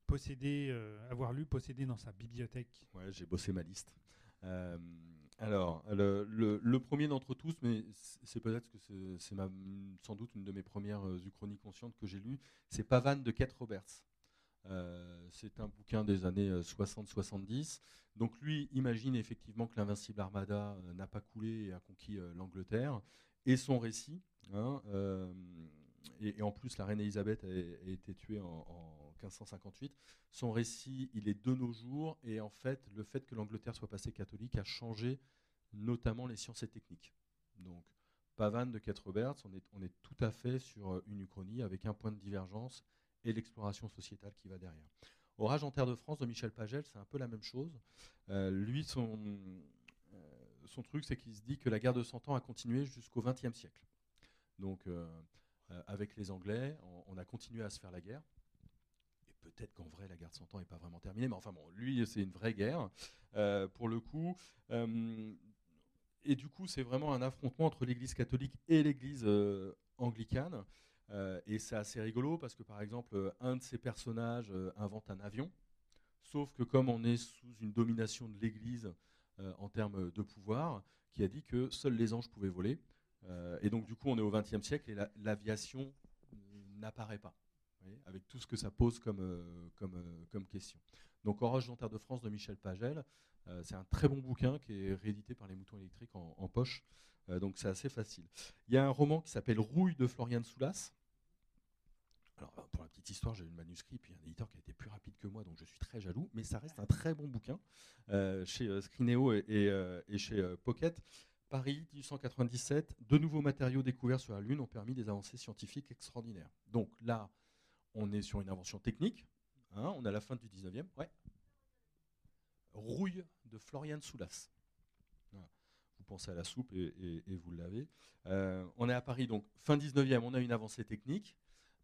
posséder, euh, avoir lu, posséder dans sa bibliothèque? Ouais, j'ai bossé ma liste. Euh, alors, le, premier d'entre tous, mais c'est peut-être que c'est sans doute une de mes premières uchronies conscientes que j'ai lues, c'est Pavane de Kate Roberts. C'est un bouquin des années 60-70 donc lui imagine effectivement que l'invincible Armada euh, n'a pas coulé et a conquis euh, l'Angleterre. Et son récit, hein, euh, et, en plus la reine Elisabeth a, été tuée en, 1558, son récit, il est de nos jours, et en fait, le fait que l'Angleterre soit passée catholique a changé notamment les sciences et techniques. Donc, Pavane de Kate Roberts, on est, on est tout à fait sur une uchronie avec un point de divergence et l'exploration sociétale qui va derrière. Orage en terre de France de Michel Pagel, c'est un peu la même chose. Euh, lui, son, euh, son truc, c'est qu'il se dit que la guerre de Cent Ans a continué jusqu'au XXe siècle. Donc, euh, avec les Anglais, on, a continué à se faire la guerre. Et peut-être qu'en vrai, la guerre de Cent Ans n'est pas vraiment terminée, mais enfin bon, lui, c'est une vraie guerre, pour le coup. et du coup, c'est vraiment un affrontement entre l'Église catholique et l'Église anglicane. Euh, et c'est assez rigolo parce que par exemple, euh, un de ces personnages euh, invente un avion, sauf que comme on est sous une domination de l'Église en termes de pouvoir, qui a dit que seuls les anges pouvaient voler. et donc du coup, on est au XXe siècle et l'aviation n'apparaît pas, avec tout ce que ça pose comme, comme, question. Donc Orage en Terre de France de Michel Pagel, c'est un très bon bouquin qui est réédité par les moutons électriques en poche. Donc c'est assez facile. Il y a un roman qui s'appelle Rouille de Florian Soulas, alors, euh, pour la petite histoire, j'ai eu le manuscrit, puis un éditeur qui a été plus rapide que moi, donc je suis très jaloux, mais ça reste un très bon bouquin euh, chez euh, Scrineo et, chez Pocket. Paris, 1897, de nouveaux matériaux découverts sur la Lune ont permis des avancées scientifiques extraordinaires. Donc là, on est sur une invention technique, hein, on a la fin du 19e. Ouais. Rouille de Florian Soulas. Pensez à la soupe et, vous l'avez. on est à Paris, donc fin 19e, on a une avancée technique.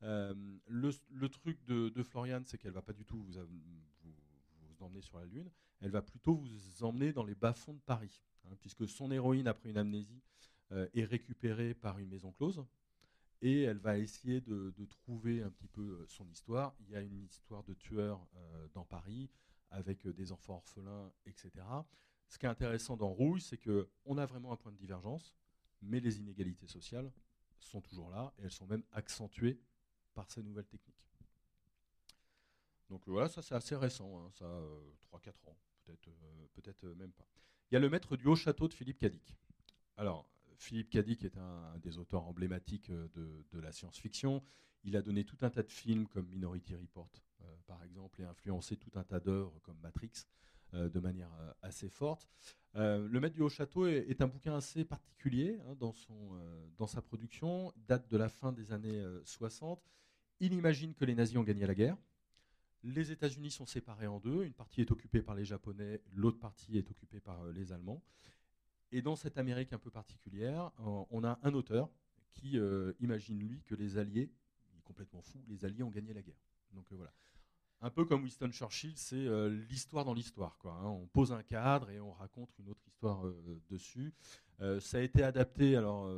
Euh, le, truc de, de Floriane, c'est qu'elle va pas du tout vous, emmener sur la Lune, elle va plutôt vous emmener dans les bas-fonds de Paris, hein, puisque son héroïne, après une amnésie, euh, est récupérée par une maison close, et elle va essayer de, trouver un petit peu euh, son histoire. Il y a une histoire de tueur dans Paris, avec des enfants orphelins, etc. Ce qui est intéressant dans Rouille, c'est qu'on a vraiment un point de divergence, mais les inégalités sociales sont toujours là, et elles sont même accentuées par ces nouvelles techniques. Donc voilà, ça c'est assez récent, hein, ça 3-4 euh, ans, peut-être euh, euh, même pas. Il y a le maître du haut château de Philippe Cadic. Alors, Philippe Cadic est un, des auteurs emblématiques de, la science-fiction. Il a donné tout un tas de films comme Minority Report, par exemple, et influencé tout un tas d'œuvres comme Matrix de manière assez forte. le Maître du Haut Château est, un bouquin assez particulier hein, dans, son, dans sa production, date de la fin des années 60. Il imagine que les nazis ont gagné la guerre. Les États-Unis sont séparés en deux. Une partie est occupée par les Japonais, l'autre partie est occupée par euh, les Allemands. Et dans cette Amérique un peu particulière, on a un auteur qui euh, imagine, lui, que les Alliés, il est complètement fou, les Alliés ont gagné la guerre. Donc euh, voilà. Un peu comme Winston Churchill, c'est l'histoire dans l'histoire. Hein. On pose un cadre et on raconte une autre histoire dessus. ça a été adapté alors,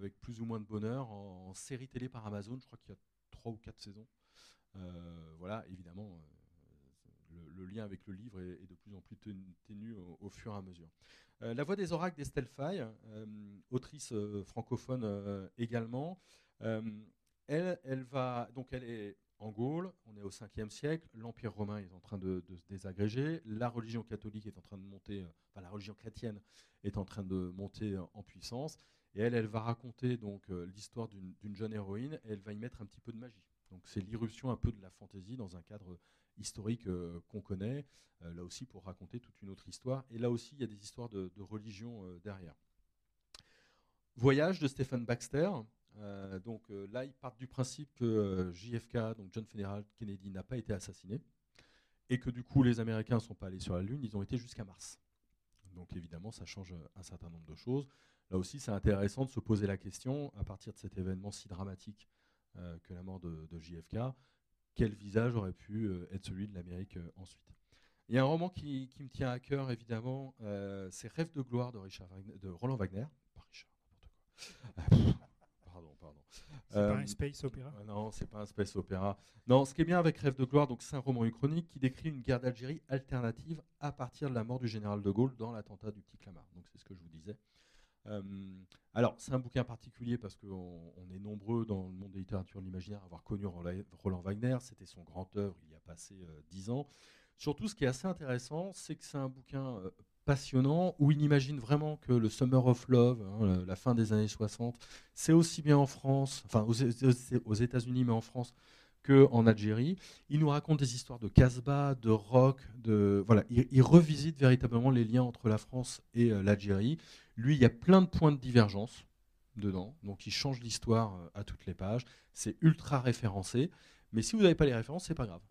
avec plus ou moins de bonheur en, série télé par Amazon. Je crois qu'il y a trois ou quatre saisons. Euh, voilà, évidemment, euh, le, lien avec le livre est, de plus en plus ténu au, fur et à mesure. la voix des oracles d'Estelle autrice francophone également. elle, elle va donc elle est en Gaule, on est au 5e siècle, l'Empire romain est en train de, se désagréger, la religion catholique est en train de monter, enfin la religion chrétienne est en train de monter en puissance, et elle, elle va raconter donc l'histoire d'une jeune héroïne, et elle va y mettre un petit peu de magie. C'est l'irruption un peu de la fantaisie dans un cadre historique euh, qu'on connaît, euh, là aussi pour raconter toute une autre histoire. Et là aussi, il y a des histoires de, religion euh, derrière. Voyage de Stephen Baxter. Donc là, ils partent du principe que JFK, donc John Fitzgerald Kennedy, n'a pas été assassiné et que du coup les Américains ne sont pas allés sur la Lune, ils ont été jusqu'à Mars. Donc évidemment, ça change un certain nombre de choses. Là aussi, c'est intéressant de se poser la question, à partir de cet événement si dramatique euh, que la mort de, JFK, quel visage aurait pu euh, être celui de l'Amérique euh, ensuite? Il y a un roman qui, me tient à cœur, évidemment, c'est Rêve de gloire de, de Roland Wagner. Pas Richard, n'importe quoi. Pardon, pardon. C'est pas un space opéra Non, c'est pas un space opéra. Non, ce qui est bien avec Rêve de gloire, donc c'est un roman uchronique qui décrit une guerre d'Algérie alternative à partir de la mort du général de Gaulle dans l'attentat du Petit Clamart. Donc c'est ce que je vous disais. Euh, alors, c'est un bouquin particulier parce qu'on on est nombreux dans le monde des littératures de l'imaginaire à avoir connu Roland Wagner. C'était son grand œuvre il y a passé euh, dix ans. Surtout, ce qui est assez intéressant, c'est que c'est un bouquin euh, passionnant où il imagine vraiment que le Summer of Love, hein, la fin des années 60, c'est aussi bien en France, enfin aux, États-Unis, mais en France, qu'en Algérie. Il nous raconte des histoires de Casbah, de rock, de voilà. Il, revisite véritablement les liens entre la France et l'Algérie. Lui, il y a plein de points de divergence dedans, donc il change l'histoire euh, à toutes les pages. C'est ultra référencé, mais si vous n'avez pas les références, c'est pas grave.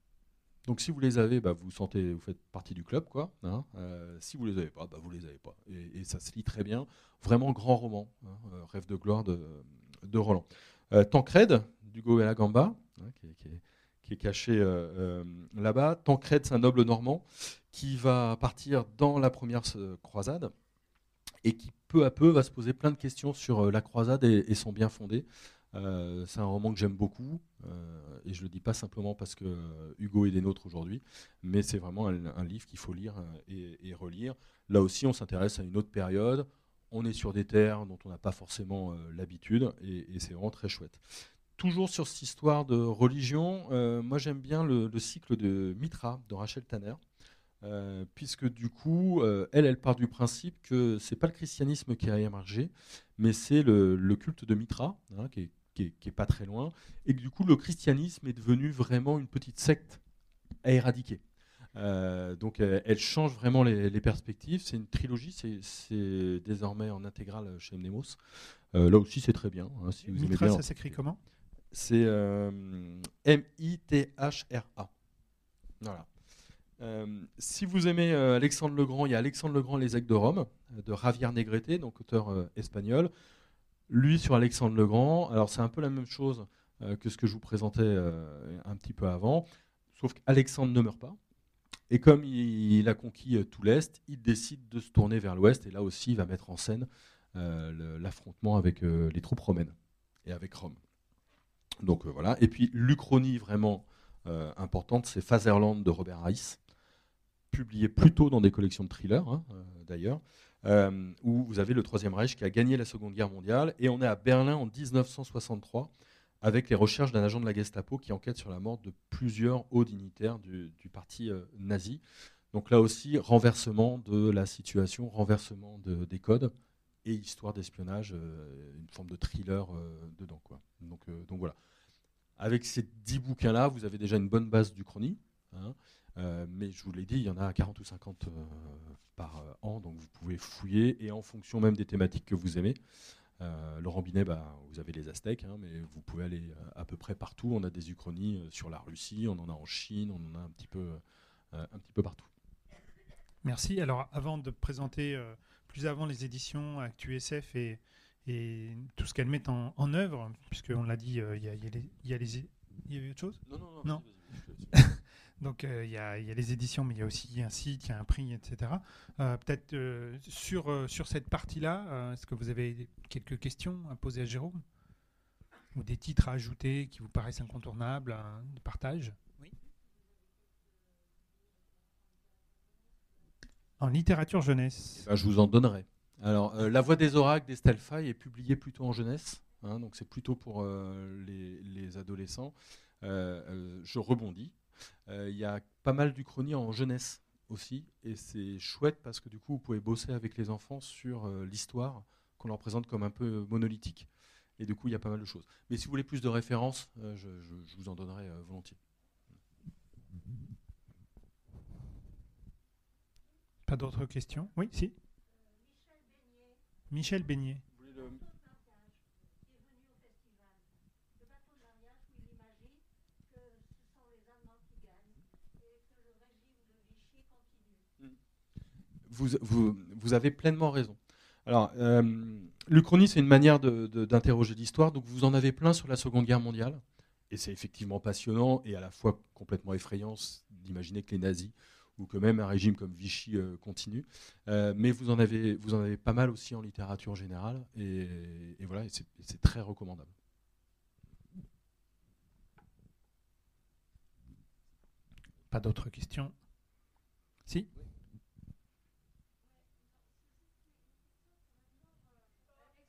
Donc si vous les avez, bah, vous sentez, vous faites partie du club, quoi. Hein. Euh, si vous les avez pas, bah, vous les avez pas, et, ça se lit très bien. Vraiment grand roman, hein, euh, Rêve de gloire de, Roland. Tancred d'Hugo et Gamba, hein, qui, qui, est caché là-bas. Tancred, c'est un noble normand qui va partir dans la première croisade et qui peu à peu va se poser plein de questions sur euh, la croisade et, son bien fondé. Euh, c'est un roman que j'aime beaucoup, euh, et je le dis pas simplement parce que Hugo est des nôtres aujourd'hui, mais c'est vraiment un, livre qu'il faut lire et, relire. Là aussi, on s'intéresse à une autre période, on est sur des terres dont on n'a pas forcément l'habitude, et, c'est vraiment très chouette. Toujours sur cette histoire de religion, moi j'aime bien le, le, cycle de Mitra de Rachel Tanner. Euh, puisque du coup, euh, elle, elle part du principe que c'est pas le christianisme qui a émergé, mais c'est le, culte de Mitra, hein, qui, est, pas très loin, et que du coup, le christianisme est devenu vraiment une petite secte à éradiquer. Euh, donc, elle, change vraiment les, perspectives. C'est une trilogie, c'est désormais en intégrale chez Mnemos. là aussi, c'est très bien. Hein, si vous Mitra, ça s'écrit comment? C'est M-I-T-H-R-A. Voilà. Euh, si vous aimez euh, Alexandre Legrand, il y a Alexandre Legrand, Les Aigles de Rome, euh, de Javier Negrete, donc auteur espagnol. Lui sur Alexandre Legrand, alors c'est un peu la même chose que ce que je vous présentais un petit peu avant, sauf qu'Alexandre ne meurt pas. Et comme il, a conquis tout l'Est, il décide de se tourner vers l'Ouest, et là aussi il va mettre en scène l'affrontement avec les troupes romaines et avec Rome. Donc voilà. Et puis l'Uchronie vraiment importante, c'est Fatherland de Robert Rice publié plutôt dans des collections de thrillers, hein, euh, d'ailleurs, euh, où vous avez le Troisième Reich qui a gagné la Seconde Guerre mondiale, et on est à Berlin en 1963 avec les recherches d'un agent de la Gestapo qui enquête sur la mort de plusieurs hauts dignitaires du, parti euh, nazi. Donc là aussi, renversement de la situation, renversement de, des codes et histoire d'espionnage, une forme de thriller dedans. Quoi. Donc, voilà. Avec ces dix bouquins-là, vous avez déjà une bonne base du chrony. Hein, euh, mais je vous l'ai dit, il y en a 40 ou 50 euh, par euh, an, donc vous pouvez fouiller et en fonction même des thématiques que vous aimez. Laurent Binet, bah, vous avez les Aztèques, hein, mais vous pouvez aller à peu près partout. On a des uchronies sur la Russie, on en a en Chine, on en a un petit peu, un petit peu partout. Merci. Alors, avant de présenter plus avant les éditions ActuSF et, et tout ce qu'elles mettent en, en œuvre, puisqu'on l'a dit, il y, a, les, il y a les. Il y avait autre chose? Non, non, non. non Donc euh, il y, a les éditions, mais il y a aussi un site, il y a un prix, etc. Euh, peut-être euh, sur, sur cette partie-là, est-ce que vous avez quelques questions à poser à Jérôme? Ou des titres à ajouter qui vous paraissent incontournables, de partage? Oui En littérature jeunesse. Eh ben, je vous en donnerai. Alors, La Voix des oracles d'Estelle Faye est publiée plutôt en jeunesse, hein, donc c'est plutôt pour les, adolescents. je rebondis. Il y a pas mal d'Uchronie en jeunesse aussi, et c'est chouette parce que du coup, vous pouvez bosser avec les enfants sur l'histoire qu'on leur présente comme un peu monolithique. Et du coup, il y a pas mal de choses. Mais si vous voulez plus de références, je, vous en donnerai volontiers. Pas d'autres questions? Oui, si. Michel Beignet. Vous, vous, vous, avez pleinement raison. Alors, euh, l'Uchronie, c'est une manière d'interroger l'histoire. Donc, vous en avez plein sur la Seconde Guerre mondiale. Et c'est effectivement passionnant et à la fois complètement effrayant d'imaginer que les nazis ou que même un régime comme Vichy euh, continue. Euh, mais vous en, avez, vous en avez pas mal aussi en littérature générale, et, voilà, c'est très recommandable. Pas d'autres questions? Si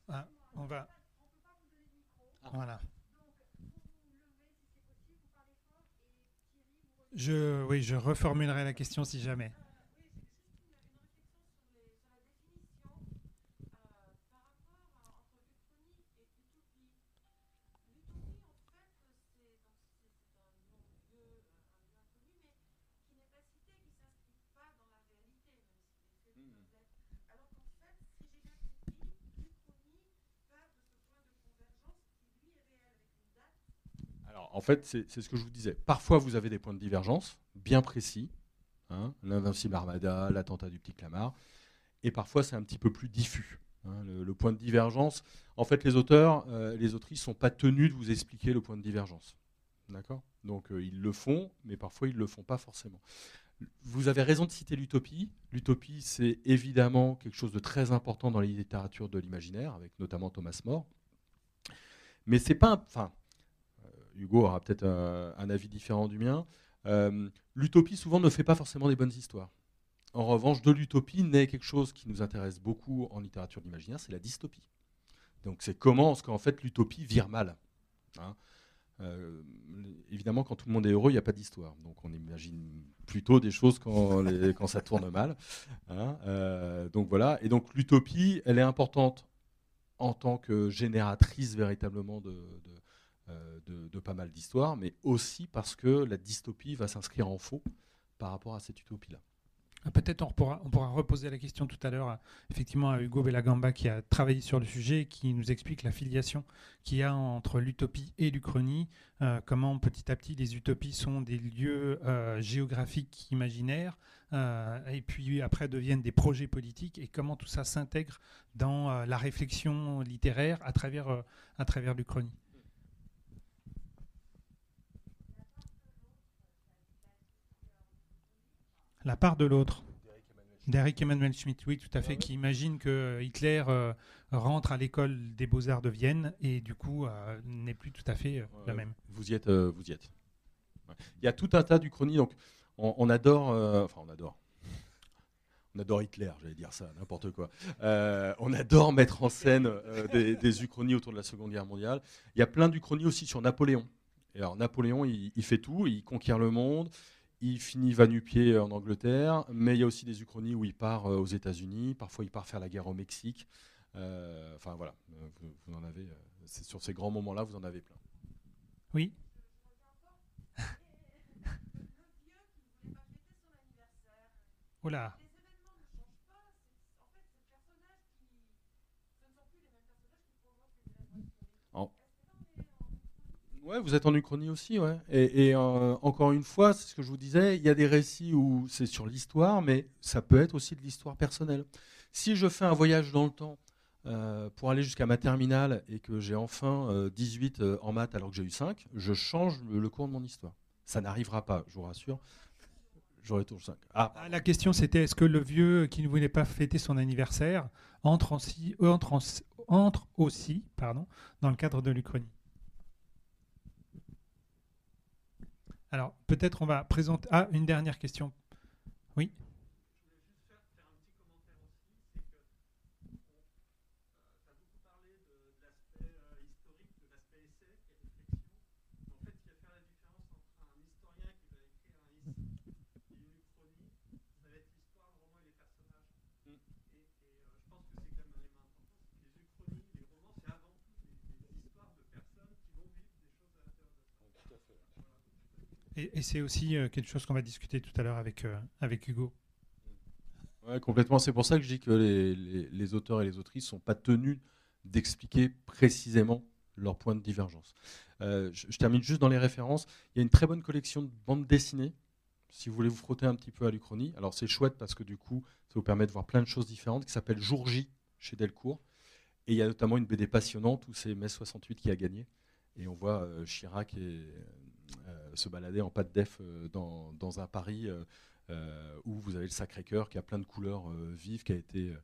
ah, On va. Voilà. Je, oui, je reformulerai la question si jamais. En fait, c'est ce que je vous disais. Parfois, vous avez des points de divergence bien précis. Hein, L'invincible Armada, l'attentat du petit Clamart. Et parfois, c'est un petit peu plus diffus. Hein, le, point de divergence. En fait, les auteurs, euh, les autrices ne sont pas tenus de vous expliquer le point de divergence. D'accord? Donc, euh, ils le font, mais parfois, ils ne le font pas forcément. Vous avez raison de citer l'utopie. L'utopie, c'est évidemment quelque chose de très important dans la littérature de l'imaginaire, avec notamment Thomas More. Mais c'est pas, enfin, Hugo aura peut-être un, avis différent du mien. Euh, l'utopie, souvent, ne fait pas forcément des bonnes histoires. En revanche, de l'utopie naît quelque chose qui nous intéresse beaucoup en littérature d'imaginaire, c'est la dystopie. Donc c'est comment est-ce qu'en fait l'utopie vire mal. Hein. Euh, évidemment, quand tout le monde est heureux, il n'y a pas d'histoire. Donc on imagine plutôt des choses quand, ça tourne mal. Hein. Euh, donc voilà. Et donc l'utopie, elle est importante en tant que génératrice véritablement de, euh, de, pas mal d'histoires, mais aussi parce que la dystopie va s'inscrire en faux par rapport à cette utopie-là. Ah, peut-être on pourra, on pourra reposer la question tout à l'heure, effectivement, à Hugo Bellagamba qui a travaillé sur le sujet, qui nous explique la filiation qu'il y a entre l'utopie et l'Uchronie, euh, comment petit à petit les utopies sont des lieux euh, géographiques imaginaires, et puis après deviennent des projets politiques, et comment tout ça s'intègre dans la réflexion littéraire à travers, à travers l'Uchronie. La part de l'autre. D'Eric Emmanuel Schmitt, oui, tout à fait, qui imagine que euh, Hitler euh, rentre à l'école des beaux-arts de Vienne et du coup euh, n'est plus tout à fait le même. Vous y êtes, vous y êtes. Il y a tout un tas d'uchronies, donc on, adore, enfin on adore, on adore Hitler, j'allais dire ça, n'importe quoi. on adore mettre en scène des, uchronies autour de la Seconde Guerre mondiale. Il y a plein d'uchronies aussi sur Napoléon. Et alors Napoléon, il, il, fait tout, il conquiert le monde, il finit va-nu-pied en Angleterre, mais il y a aussi des uchronies où il part euh, aux États-Unis. Parfois, il part faire la guerre au Mexique. Euh, enfin voilà, euh, vous, en avez. sur ces grands moments-là, vous en avez plein. Oui. Oula. Ouais, vous êtes en Uchronie aussi, ouais. Et, euh, encore une fois, c'est ce que je vous disais, il y a des récits où c'est sur l'histoire, mais ça peut être aussi de l'histoire personnelle. Si je fais un voyage dans le temps euh, pour aller jusqu'à ma terminale et que j'ai enfin 18 euh, en maths alors que j'ai eu 5, je change le, cours de mon histoire. Ça n'arrivera pas, je vous rassure. J'aurai toujours 5. Ah. ah. La question c'était est-ce que le vieux qui ne voulait pas fêter son anniversaire entre aussi, entre, entre aussi pardon, dans le cadre de l'Uchronie? Alors, peut-être on va présenter. Ah, une dernière question. Oui Et, c'est aussi quelque chose qu'on va discuter tout à l'heure avec, avec Hugo. Ouais, complètement. C'est pour ça que je dis que les, auteurs et les autrices ne sont pas tenus d'expliquer précisément leur point de divergence. je, je, termine juste dans les références. Il y a une très bonne collection de bandes dessinées si vous voulez vous frotter un petit peu à l'Uchronie. Alors c'est chouette parce que du coup, ça vous permet de voir plein de choses différentes, qui s'appelle Jour J chez Delcourt. Et il y a notamment une BD passionnante où c'est Mai 68 qui a gagné. Et on voit euh, Chirac et, euh, se balader en pas de def euh, dans, dans, un Paris où vous avez le Sacré-Cœur qui a plein de couleurs vives, qui a été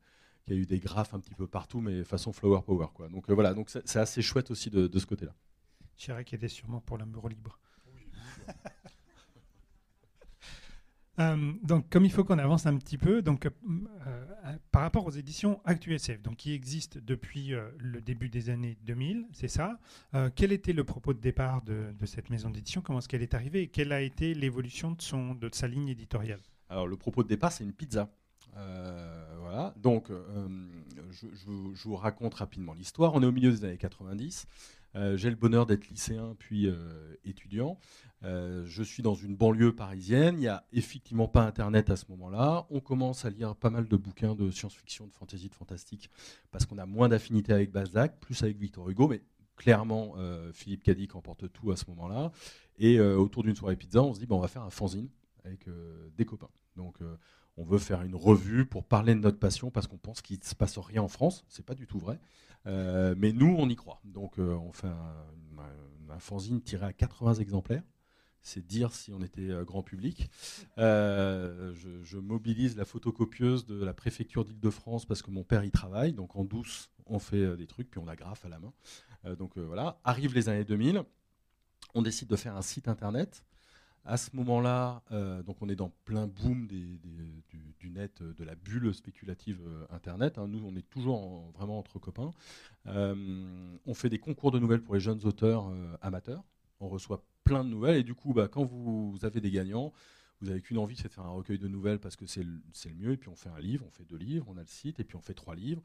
qui a eu des graphes un petit peu partout, mais façon flower power. Quoi. Donc voilà, donc c'est assez chouette aussi de, de ce côté-là. Chirac était sûrement pour l'amour libre. Oui. Euh, donc, comme il faut qu'on avance un petit peu, donc, euh, euh, par rapport aux éditions ActuSF, donc, qui existent depuis le début des années 2000, c'est ça. quel était le propos de départ de, cette maison d'édition? Comment est-ce qu'elle est arrivée? Et quelle a été l'évolution de, son, de sa ligne éditoriale? Alors, le propos de départ, c'est une pizza. voilà. Donc, je, je, vous raconte rapidement l'histoire. On est au milieu des années 90. J'ai le bonheur d'être lycéen puis étudiant. Euh, je suis dans une banlieue parisienne, il n'y a effectivement pas Internet à ce moment-là. On commence à lire pas mal de bouquins de science-fiction, de fantasy, de fantastique, parce qu'on a moins d'affinité avec Balzac, plus avec Victor Hugo, mais clairement, euh, Philippe Cadic emporte tout à ce moment-là. Et euh, autour d'une soirée pizza, on se dit, bon, on va faire un fanzine avec des copains. Donc, on veut faire une revue pour parler de notre passion, parce qu'on pense qu'il ne se passe rien en France. C'est pas du tout vrai. mais nous, on y croit. Donc, on fait un, fanzine tiré à 80 exemplaires c'est dire si on était euh, grand public. Euh, je, mobilise la photocopieuse de la préfecture d'Île-de-France parce que mon père y travaille, donc en douce, on fait euh, des trucs, puis on agrafe à la main. donc voilà, arrivent les années 2000, on décide de faire un site internet. À ce moment-là, donc on est dans plein boom du, net, de la bulle spéculative Internet. Hein. Nous, on est toujours vraiment entre copains. on fait des concours de nouvelles pour les jeunes auteurs amateurs. On reçoit plein de nouvelles. Et du coup, bah, quand vous, avez des gagnants, vous n'avez qu'une envie, c'est de faire un recueil de nouvelles parce que c'est le, mieux. Et puis on fait un livre, on fait deux livres, on a le site, et puis on fait trois livres.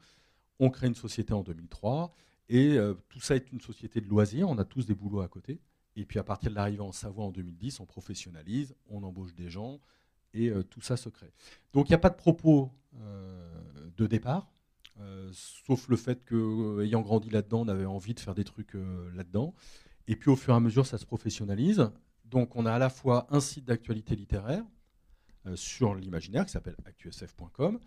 On crée une société en 2003. Et euh, tout ça est une société de loisirs. On a tous des boulots à côté. Et puis à partir de l'arrivée en Savoie en 2010, on professionnalise, on embauche des gens. Et euh, tout ça se crée. Donc il n'y a pas de propos euh, de départ. sauf le fait que, ayant grandi là-dedans, on avait envie de faire des trucs là-dedans. Et puis au fur et à mesure, ça se professionnalise. Donc on a à la fois un site d'actualité littéraire euh, sur l'imaginaire qui s'appelle actusf.com.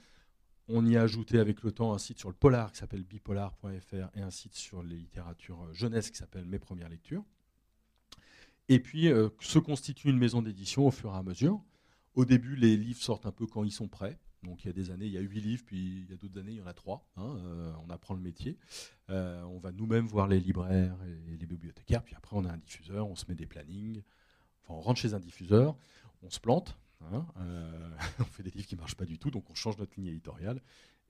On y a ajouté avec le temps un site sur le polar qui s'appelle bipolar.fr et un site sur les littératures euh, jeunesse qui s'appelle Mes premières lectures. Et puis euh, se constitue une maison d'édition au fur et à mesure. Au début, les livres sortent un peu quand ils sont prêts. Donc il y a des années, il y a huit livres, puis il y a d'autres années, il y en a trois. Hein, euh, on apprend le métier. Euh, on va nous-mêmes voir les libraires et les bibliothécaires, puis après on a un diffuseur, on se met des plannings. Enfin, on rentre chez un diffuseur, on se plante, hein, on fait des livres qui ne marchent pas du tout, donc on change notre ligne éditoriale.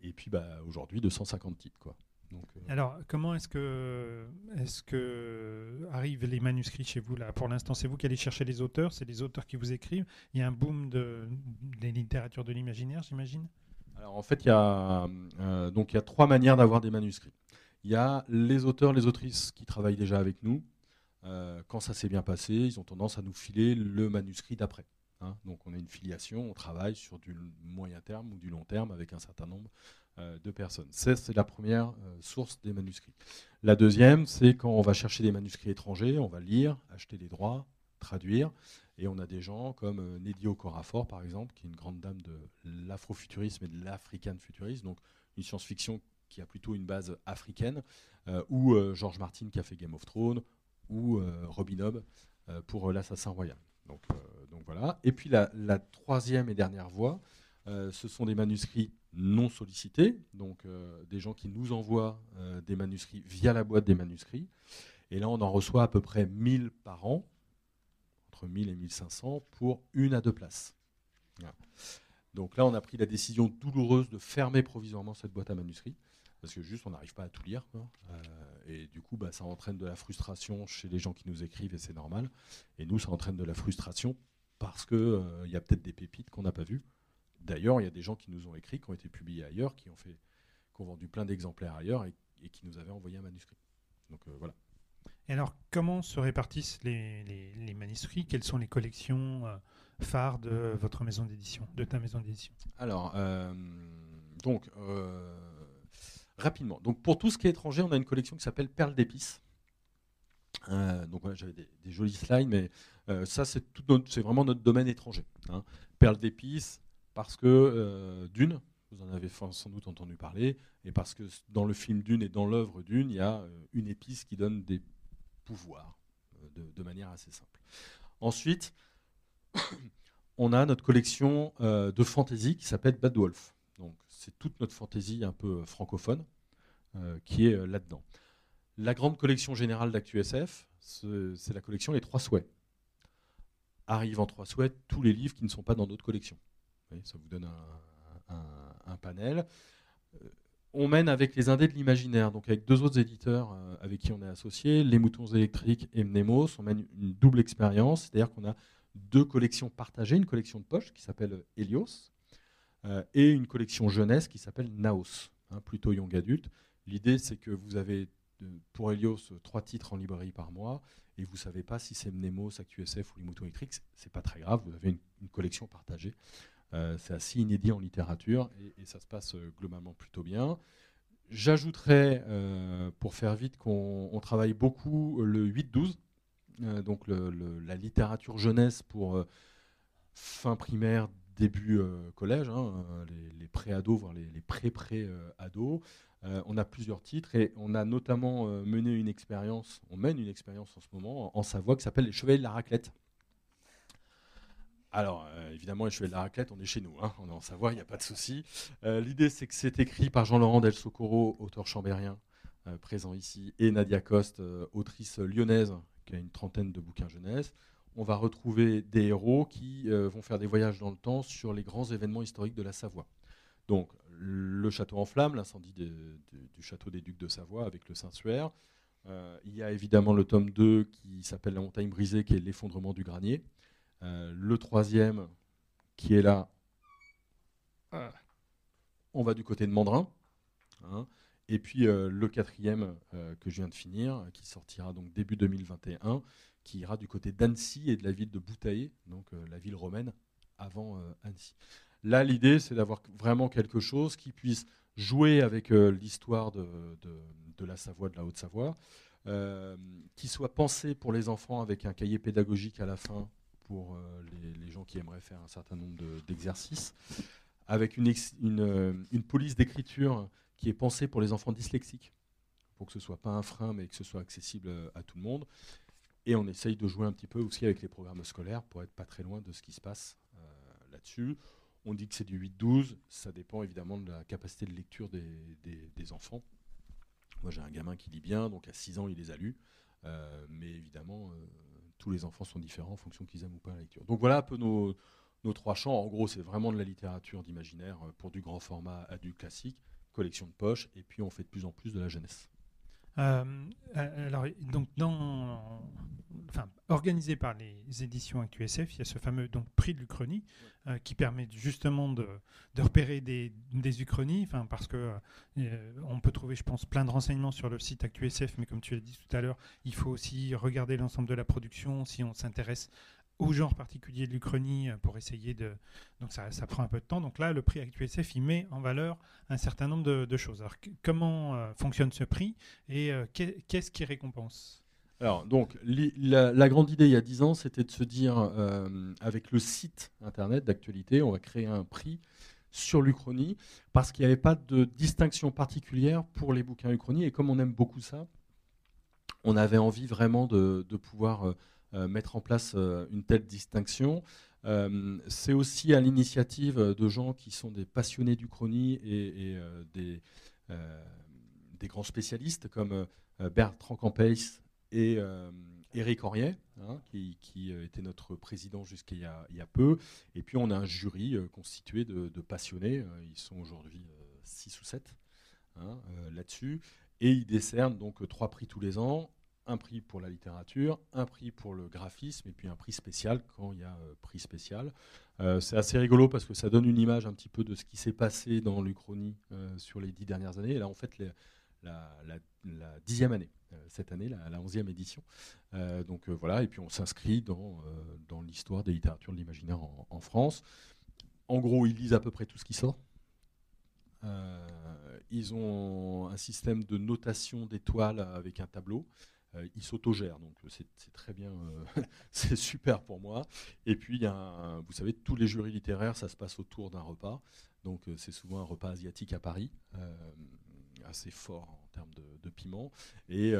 Et puis bah, aujourd'hui, 250 titres. Quoi. Euh, Alors, comment est-ce que, est que arrivent les manuscrits chez vous là? Pour l'instant, c'est vous qui allez chercher les auteurs, c'est les auteurs qui vous écrivent. Il y a un boom de, des littératures de l'imaginaire, j'imagine? Alors, en fait, il y, a, euh, donc, il y a trois manières d'avoir des manuscrits. Il y a les auteurs, les autrices qui travaillent déjà avec nous. Euh, quand ça s'est bien passé, ils ont tendance à nous filer le manuscrit d'après. Hein. donc on a une filiation, on travaille sur du moyen terme ou du long terme avec un certain nombre de personnes. C'est la première euh, source des manuscrits. La deuxième, c'est quand on va chercher des manuscrits étrangers, on va lire, acheter des droits, traduire. Et on a des gens comme euh, Nedio Corafor, par exemple, qui est une grande dame de l'afrofuturisme et de l'african futurisme, donc une science-fiction qui a plutôt une base africaine, ou George Martin qui a fait Game of Thrones, ou Robin Hobb pour L'Assassin Royal. Donc, donc, voilà. Et puis la, la, troisième et dernière voie, ce sont des manuscrits non sollicités, donc euh, des gens qui nous envoient euh, des manuscrits via la boîte des manuscrits. Et là, on en reçoit à peu près 1000 par an, entre 1000 et 1500, pour une à deux places. Donc là, on a pris la décision douloureuse de fermer provisoirement cette boîte à manuscrits, parce que juste, on n'arrive pas à tout lire. Euh, et du coup, bah, ça entraîne de la frustration chez les gens qui nous écrivent, et c'est normal. Et nous, ça entraîne de la frustration parce qu'il il y a peut-être des pépites qu'on n'a pas vues. D'ailleurs, il y a des gens qui nous ont écrit, qui ont été publiés ailleurs, qui ont, fait, qui ont vendu plein d'exemplaires ailleurs et, qui nous avaient envoyé un manuscrit. Donc euh, voilà. Et alors, comment se répartissent les, les, manuscrits? Quelles sont les collections phares de votre maison d'édition, de ta maison d'édition? Alors, donc, rapidement. Donc, pour tout ce qui est étranger, on a une collection qui s'appelle Perles d'épices. donc, j'avais des, jolis slides, mais ça, c'est vraiment notre domaine étranger. Hein. Perles d'épices, parce que d'une, vous en avez sans doute entendu parler, et parce que dans le film Dune et dans l'œuvre Dune, il y a euh, une épice qui donne des pouvoirs euh, de, manière assez simple. Ensuite, on a notre collection euh, de fantasy qui s'appelle Bad Wolf. Donc, c'est toute notre fantasy un peu francophone qui est là-dedans. La grande collection générale d'ActuSF, c'est la collection Les Trois Souhaits. Arrivent en Trois Souhaits tous les livres qui ne sont pas dans d'autres collections. Ça vous donne un, un panel. Euh, on mène avec les Indés de l'imaginaire, donc avec deux autres éditeurs euh, avec qui on est associé, Les Moutons électriques et Mnemos. On mène une double expérience, c'est-à-dire qu'on a deux collections partagées, une collection de poche qui s'appelle Helios euh, et une collection jeunesse qui s'appelle Naos, hein, plutôt young adulte. L'idée, c'est que vous avez pour Helios trois titres en librairie par mois et vous ne savez pas si c'est Mnemos, ActuSF ou les moutons électriques, c'est pas très grave, vous avez une collection partagée. Euh, c'est assez inédit en littérature et, ça se passe euh, globalement plutôt bien. J'ajouterais, euh, pour faire vite, qu'on travaille beaucoup le 8-12, donc la littérature jeunesse pour fin primaire, début collège, hein, les, pré-ados, voire les, pré-pré-ados. on a plusieurs titres et on a notamment mené une expérience, on mène une expérience en ce moment en Savoie qui s'appelle Les Chevaliers de la Raclette. Alors, euh, évidemment, les Chevaliers de la Raclette, on est chez nous, hein. on est en Savoie, il n'y a pas de souci. Euh, l'idée, c'est que c'est écrit par Jean-Laurent Del Socorro, auteur chambérien, euh, présent ici, et Nadia Coste, autrice lyonnaise, qui a une trentaine de bouquins jeunesse. On va retrouver des héros qui vont faire des voyages dans le temps sur les grands événements historiques de la Savoie. Donc, le château en flammes, l'incendie du château des Ducs de Savoie avec le Saint-Suaire. il y a évidemment le tome 2 qui s'appelle La montagne brisée, qui est l'effondrement du granier. Euh, le troisième, qui est là, on va du côté de Mandrin. Hein. et puis euh, le quatrième euh, que je viens de finir, qui sortira donc début 2021, qui ira du côté d'Annecy et de la ville de Boutaillé, donc la ville romaine avant Annecy. Là, l'idée, c'est d'avoir vraiment quelque chose qui puisse jouer avec l'histoire de, de, la Savoie, de la Haute-Savoie, qui soit pensé pour les enfants avec un cahier pédagogique à la fin pour euh, les, gens qui aimeraient faire un certain nombre d'exercices, avec une, euh, une, police d'écriture qui est pensée pour les enfants dyslexiques, pour que ce ne soit pas un frein, mais que ce soit accessible euh, à tout le monde. Et on essaye de jouer un petit peu aussi avec les programmes scolaires pour être pas très loin de ce qui se passe là-dessus. On dit que c'est du 8-12, ça dépend évidemment de la capacité de lecture des, des, enfants. Moi j'ai un gamin qui lit bien, donc à 6 ans il les a lus, mais évidemment tous les enfants sont différents en fonction qu'ils aiment ou pas la lecture. Donc voilà un peu nos, trois champs. En gros, c'est vraiment de la littérature d'imaginaire euh, pour du grand format adulte classique, collection de poches, et puis on fait de plus en plus de la jeunesse. Euh, euh, alors, donc, dans, enfin, organisé par les éditions ActuSF, il y a ce fameux donc, prix de l'Uchronie qui permet justement de, de repérer des, des uchronies, enfin, parce que on peut trouver, je pense, plein de renseignements sur le site ActuSF, mais comme tu l'as dit tout à l'heure, il faut aussi regarder l'ensemble de la production si on s'intéresse au genre particulier de l'Uchronie euh, pour essayer de. Donc ça, prend un peu de temps. Donc là, le prix ActuSF, il met en valeur un certain nombre de, choses. Alors comment euh, fonctionne ce prix et euh, qu'est-ce qui récompense? Alors, donc, la, grande idée il y a 10 ans, c'était de se dire, avec le site internet d'actualité, on va créer un prix sur l'Uchronie, parce qu'il n'y avait pas de distinction particulière pour les bouquins Uchronie. Et comme on aime beaucoup ça, on avait envie vraiment de, pouvoir mettre en place euh, une telle distinction. Euh, c'est aussi à l'initiative de gens qui sont des passionnés du chronie et, des, grands spécialistes comme Bertrand Campeis et Eric Aurier, hein, qui, était notre président jusqu'à il, y a peu. Et puis on a un jury constitué de, passionnés, ils sont aujourd'hui 6 ou 7 hein, là-dessus. Et ils décernent donc trois prix tous les ans un prix pour la littérature, un prix pour le graphisme et puis un prix spécial quand il y a euh, prix spécial. Euh, c'est assez rigolo parce que ça donne une image un petit peu de ce qui s'est passé dans l'Uchronie euh, sur les dix dernières années. Et là, en fait, la, dixième année. cette année, la, 11e édition. donc voilà, et puis on s'inscrit dans, dans l'histoire des littératures de l'imaginaire en, France. En gros, ils lisent à peu près tout ce qui sort. ils ont un système de notation d'étoiles avec un tableau. Euh, il s'autogère, donc euh, c'est très bien, euh, c'est super pour moi. Et puis, vous savez, tous les jurys littéraires, ça se passe autour d'un repas. Donc, c'est souvent un repas asiatique à Paris, assez fort en termes de, piment. Et,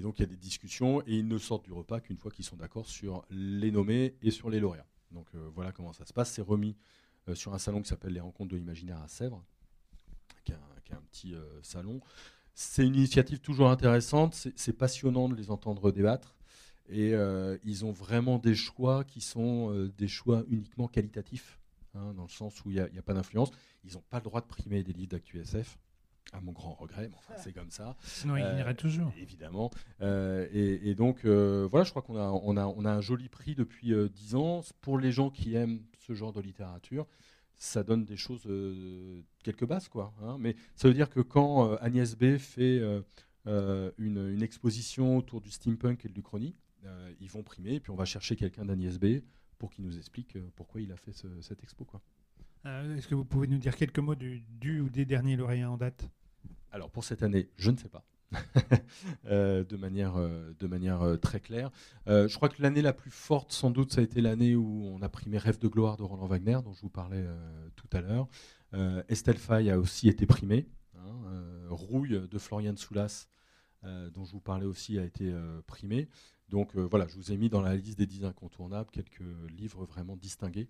donc, il y a des discussions et ils ne sortent du repas qu'une fois qu'ils sont d'accord sur les nommés et sur les lauréats. Donc, voilà comment ça se passe. C'est remis sur un salon qui s'appelle les Rencontres de l'Imaginaire à Sèvres, qui est un, petit salon. C'est une initiative toujours intéressante, c'est passionnant de les entendre débattre. Et euh, ils ont vraiment des choix qui sont euh, des choix uniquement qualitatifs, hein, dans le sens où il n'y a, pas d'influence. Ils n'ont pas le droit de primer des livres d'actu-SF, à mon grand regret, mais enfin, c'est comme ça. Sinon, ils euh, toujours. Évidemment. Et, donc, voilà, je crois qu'on a, on a, on a un joli prix depuis 10 ans. Pour les gens qui aiment ce genre de littérature, ça donne des choses, euh, quelques bases, quoi. Hein. Mais ça veut dire que quand euh, Agnès B fait euh, une, exposition autour du steampunk et de l'Uchronie, ils vont primer, et puis on va chercher quelqu'un d'Agnès B pour qu'il nous explique pourquoi il a fait cette expo, quoi. Est-ce que vous pouvez nous dire quelques mots du, du ou des derniers lauréats en date? Alors pour cette année, je ne sais pas. Euh, de manière, euh, euh, très claire. je crois que l'année la plus forte, sans doute, ça a été l'année où on a primé Rêve de gloire de Roland Wagner, dont je vous parlais tout à l'heure. Estelle Faye a aussi été primée. Hein, Rouille de Florian Soulas, dont je vous parlais aussi, a été primée. Donc voilà, je vous ai mis dans la liste des 10 incontournables quelques livres vraiment distingués.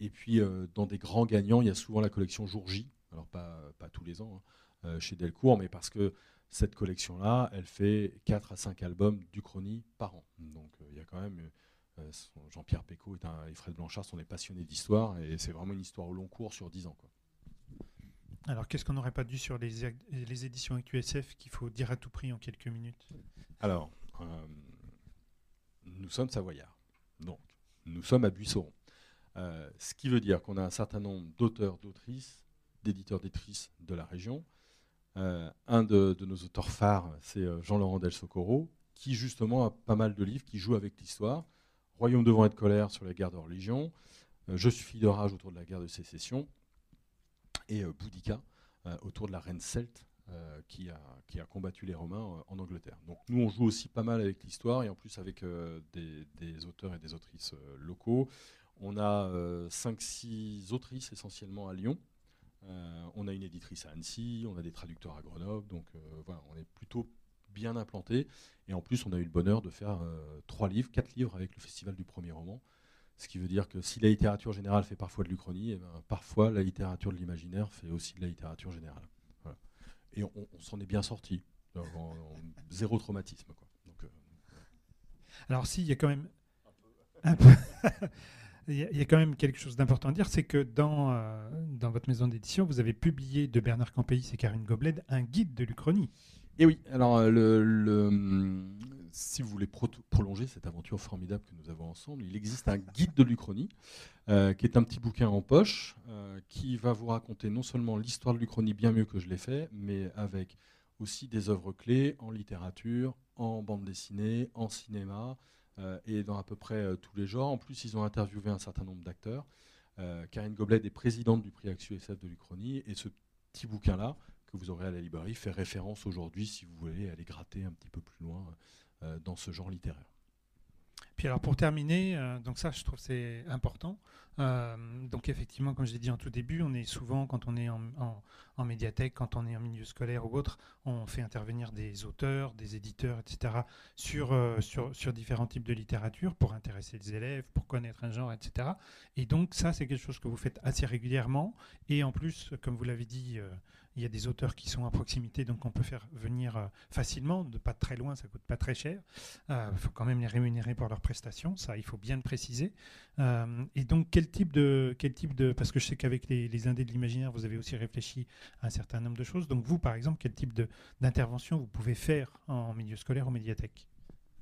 et puis, dans des grands gagnants, il y a souvent la collection Jour J. Alors, pas, pas tous les ans, hein, chez Delcourt, mais parce que cette collection-là, elle fait 4 à 5 albums du d'Uchronie par an. Donc euh, il y a quand même. Euh, Jean-Pierre Pécaud et Fred Blanchard sont des passionnés d'histoire et c'est vraiment une histoire au long cours sur 10 ans. Quoi. Alors qu'est-ce qu'on n'aurait pas dû sur les, les éditions AQSF qu'il faut dire à tout prix en quelques minutes? Alors, euh, nous sommes savoyards. Donc, nous sommes à Buisson. ce qui veut dire qu'on a un certain nombre d'auteurs, d'autrices, d'éditeurs, d'éditrices de la région euh, un de, nos auteurs phares, c'est euh, Jean-Laurent Del Socorro, qui justement a pas mal de livres qui jouent avec l'histoire. Royaume de vent et de colère sur la guerre de religion, euh, Je suis de rage autour de la guerre de sécession, et Boudica autour de la reine celte qui, a, qui, a, combattu les Romains en Angleterre. Donc nous, on joue aussi pas mal avec l'histoire et en plus avec des, auteurs et des autrices locaux. On a 5-6 autrices essentiellement à Lyon, euh, on a une éditrice à Annecy, on a des traducteurs à Grenoble, donc euh, voilà, on est plutôt bien implanté. Et en plus, on a eu le bonheur de faire euh, trois livres, quatre livres avec le Festival du premier roman. Ce qui veut dire que si la littérature générale fait parfois de l'Uchronie, eh ben, parfois la littérature de l'imaginaire fait aussi de la littérature générale. Et on, s'en est bien sorti, zéro traumatisme. Alors si, il y a quand même un peu, Il y, a quand même quelque chose d'important à dire, c'est que dans, euh, dans votre maison d'édition, vous avez publié de Bernard Campeis et Karine Gobled un guide de l'Uchronie. Et oui, alors euh, le, si vous voulez prolonger cette aventure formidable que nous avons ensemble, il existe un guide de l'Uchronie, euh, qui est un petit bouquin en poche, qui va vous raconter non seulement l'histoire de l'Uchronie bien mieux que je l'ai fait, mais avec aussi des œuvres clés en littérature, en bande dessinée, en cinéma, et dans à peu près euh, tous les genres. En plus, ils ont interviewé un certain nombre d'acteurs. Euh, Karine Goblet est présidente du prix Axu SF de l'Uchronie, et ce petit bouquin-là, que vous aurez à la librairie, fait référence aujourd'hui si vous voulez aller gratter un petit peu plus loin dans ce genre littéraire. Puis alors pour terminer, donc ça je trouve c'est important. donc effectivement, comme je l'ai dit en tout début, on est souvent quand on est en, médiathèque, quand on est en milieu scolaire ou autre, on fait intervenir des auteurs, des éditeurs, etc. sur, sur, sur différents types de littérature pour intéresser les élèves, pour connaître un genre, etc. Et donc ça c'est quelque chose que vous faites assez régulièrement. Et en plus, comme vous l'avez dit, il y a des auteurs qui sont à proximité, donc on peut faire venir euh, facilement, de pas très loin, ça coûte pas très cher. Il euh, faut quand même les rémunérer pour leurs prestations, ça il faut bien le préciser. Euh, et donc quel type de, quel type de, parce que je sais qu'avec les, indés de l'imaginaire, vous avez aussi réfléchi à un certain nombre de choses. Donc vous, par exemple, quel type d'intervention vous pouvez faire en milieu scolaire ou médiathèque?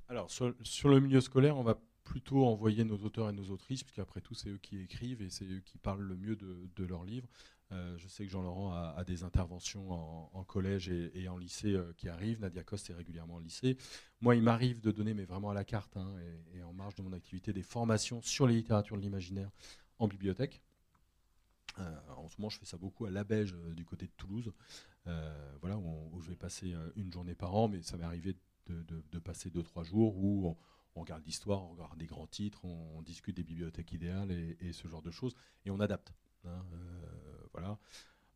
Alors sur, le milieu scolaire, on va plutôt envoyer nos auteurs et nos autrices, puisqu'après tout, c'est eux qui écrivent et c'est eux qui parlent le mieux de leurs livres, je sais que Jean-Laurent a, des interventions en, collège et, en lycée qui arrivent. Nadia Coste est régulièrement en lycée. Moi, il m'arrive de donner, mais vraiment à la carte hein, et, en marge de mon activité, des formations sur les littératures de l'imaginaire en bibliothèque. en ce moment, je fais ça beaucoup à La Beige, du côté de Toulouse, voilà, où, je vais passer une journée par an, mais ça m'est arrivé de, passer deux, trois jours où on, regarde l'histoire, on regarde des grands titres, on, discute des bibliothèques idéales et, ce genre de choses, et on adapte. Hein, euh, voilà.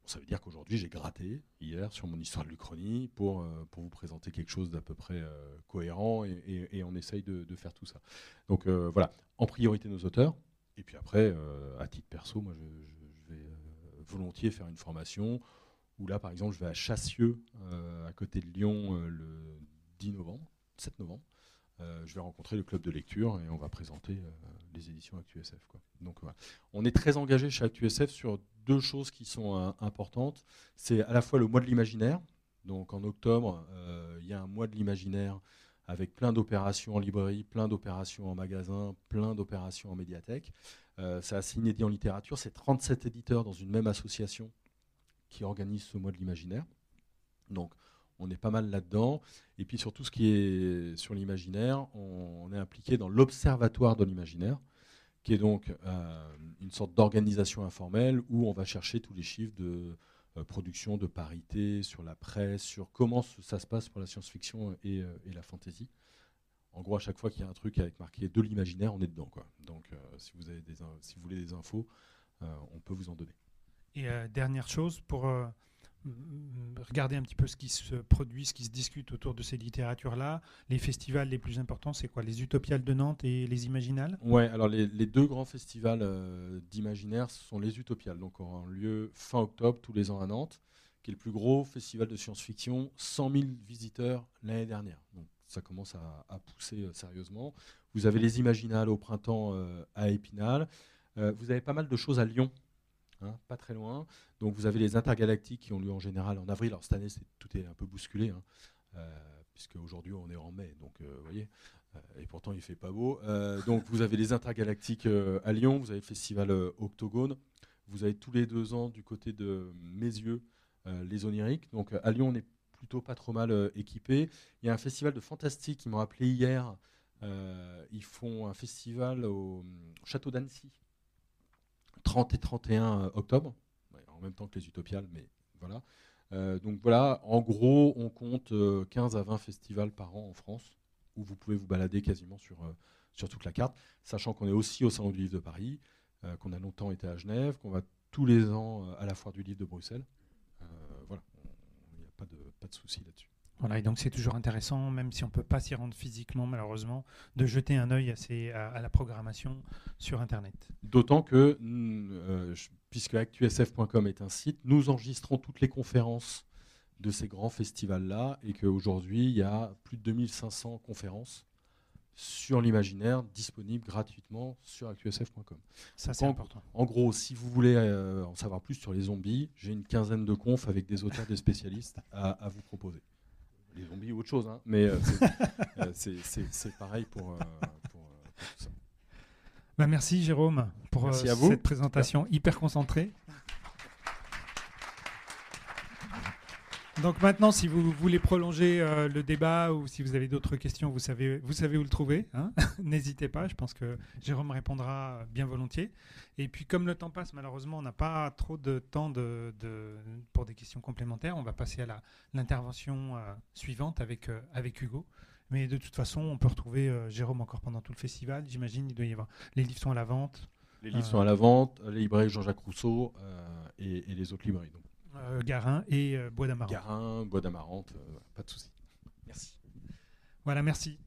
ça veut dire qu'aujourd'hui, j'ai gratté hier sur mon histoire de l'Uchronie pour, euh, pour vous présenter quelque chose d'à peu près euh, cohérent et, on essaye de, faire tout ça. Donc voilà, en priorité nos auteurs, et puis après, à titre perso, moi je, vais volontiers faire une formation où là, par exemple, je vais à Chassieux, à côté de Lyon, le 10 novembre, 7 novembre. Euh, je vais rencontrer le club de lecture et on va présenter euh, les éditions ActuSF. Donc On est très engagé chez ActuSF sur deux choses qui sont euh, importantes. C'est à la fois le mois de l'imaginaire. Donc en octobre, il y a un mois de l'imaginaire avec plein d'opérations en librairie, plein d'opérations en magasin, plein d'opérations en médiathèque. c'est assez inédit en littérature. C'est 37 éditeurs dans une même association qui organisent ce mois de l'imaginaire. Donc on est pas mal là-dedans. Et puis sur tout ce qui est sur l'imaginaire, on, est impliqué dans l'Observatoire de l'imaginaire, qui est donc euh, une sorte d'organisation informelle où on va chercher tous les chiffres de euh, production, de parité, sur la presse, sur comment ça se passe pour la science-fiction et, euh, la fantasy. En gros, à chaque fois qu'il y a un truc avec marqué de l'imaginaire, on est dedans. Donc, si, vous avez des, si vous voulez des infos, on peut vous en donner. Et dernière chose, pour regarder un petit peu ce qui se produit, ce qui se discute autour de ces littératures-là. Les festivals les plus importants, c'est quoi? Les Utopiales de Nantes et les Imaginales? Ouais, alors les, deux grands festivals euh, d'imaginaire sont les Utopiales, donc auront lieu fin octobre tous les ans à Nantes, qui est le plus gros festival de science-fiction, 100 000 visiteurs l'année dernière. Donc ça commence à, pousser euh, sérieusement. Vous avez les Imaginales au printemps euh, à Épinal. vous avez pas mal de choses à Lyon Hein, pas très loin. Donc vous avez les intergalactiques qui ont lieu en général en avril. Alors cette année, tout est un peu bousculé, hein, euh, puisque aujourd'hui on est en mai, donc euh, voyez. Euh, et pourtant il fait pas beau. donc vous avez les intergalactiques à Lyon, vous avez le festival Octogone, vous avez tous les deux ans du côté de mes yeux les oniriques. Donc à Lyon on est plutôt pas trop mal équipé. Il y a un festival de fantastique qui m'ont appelé hier. ils font un festival au château d'Annecy 30 et 31 euh, octobre, en même temps que les Utopiales, mais voilà. Euh, donc voilà, en gros, on compte 15 euh, à 20 festivals par an en France, où vous pouvez vous balader quasiment sur, sur toute la carte, sachant qu'on est aussi au Salon du Livre de Paris, qu'on a longtemps été à Genève, qu'on va tous les ans à la Foire du Livre de Bruxelles. voilà, il n'y a pas de, pas de souci là-dessus. Voilà, et donc c'est toujours intéressant, même si on ne peut pas s'y rendre physiquement malheureusement, de jeter un œil à, à, la programmation sur Internet. D'autant que, euh, puisque actusf.com est un site, nous enregistrons toutes les conférences de ces grands festivals-là, et qu'aujourd'hui, il y a plus de 2500 conférences sur l'imaginaire disponibles gratuitement sur actusf.com. Ça, c'est important. En gros, si vous voulez euh, en savoir plus sur les zombies, j'ai une quinzaine de confs avec des auteurs, des spécialistes à vous proposer les zombies ou autre chose, hein. mais euh, euh, c'est pareil pour, euh, pour, tout ça. Bah, merci Jérôme pour cette présentation hyper concentrée. Donc maintenant, si vous voulez prolonger euh, le débat ou si vous avez d'autres questions, vous savez, vous savez où le trouver. Hein. N'hésitez pas, je pense que Jérôme répondra bien volontiers. Et puis comme le temps passe, malheureusement, on n'a pas trop de temps de, pour des questions complémentaires. On va passer à l'intervention euh, suivante avec, euh, avec Hugo. Mais de toute façon, on peut retrouver Jérôme encore pendant tout le festival. J'imagine, il doit y avoir. Les livres sont à la vente. Les livres sont à la vente, les librairies Jean-Jacques Rousseau et, et, les autres librairies. Donc. Euh, Garin et euh, Bois d'Amarante. Garin, Bois d'Amarante, euh, pas de souci. Merci. Voilà, merci.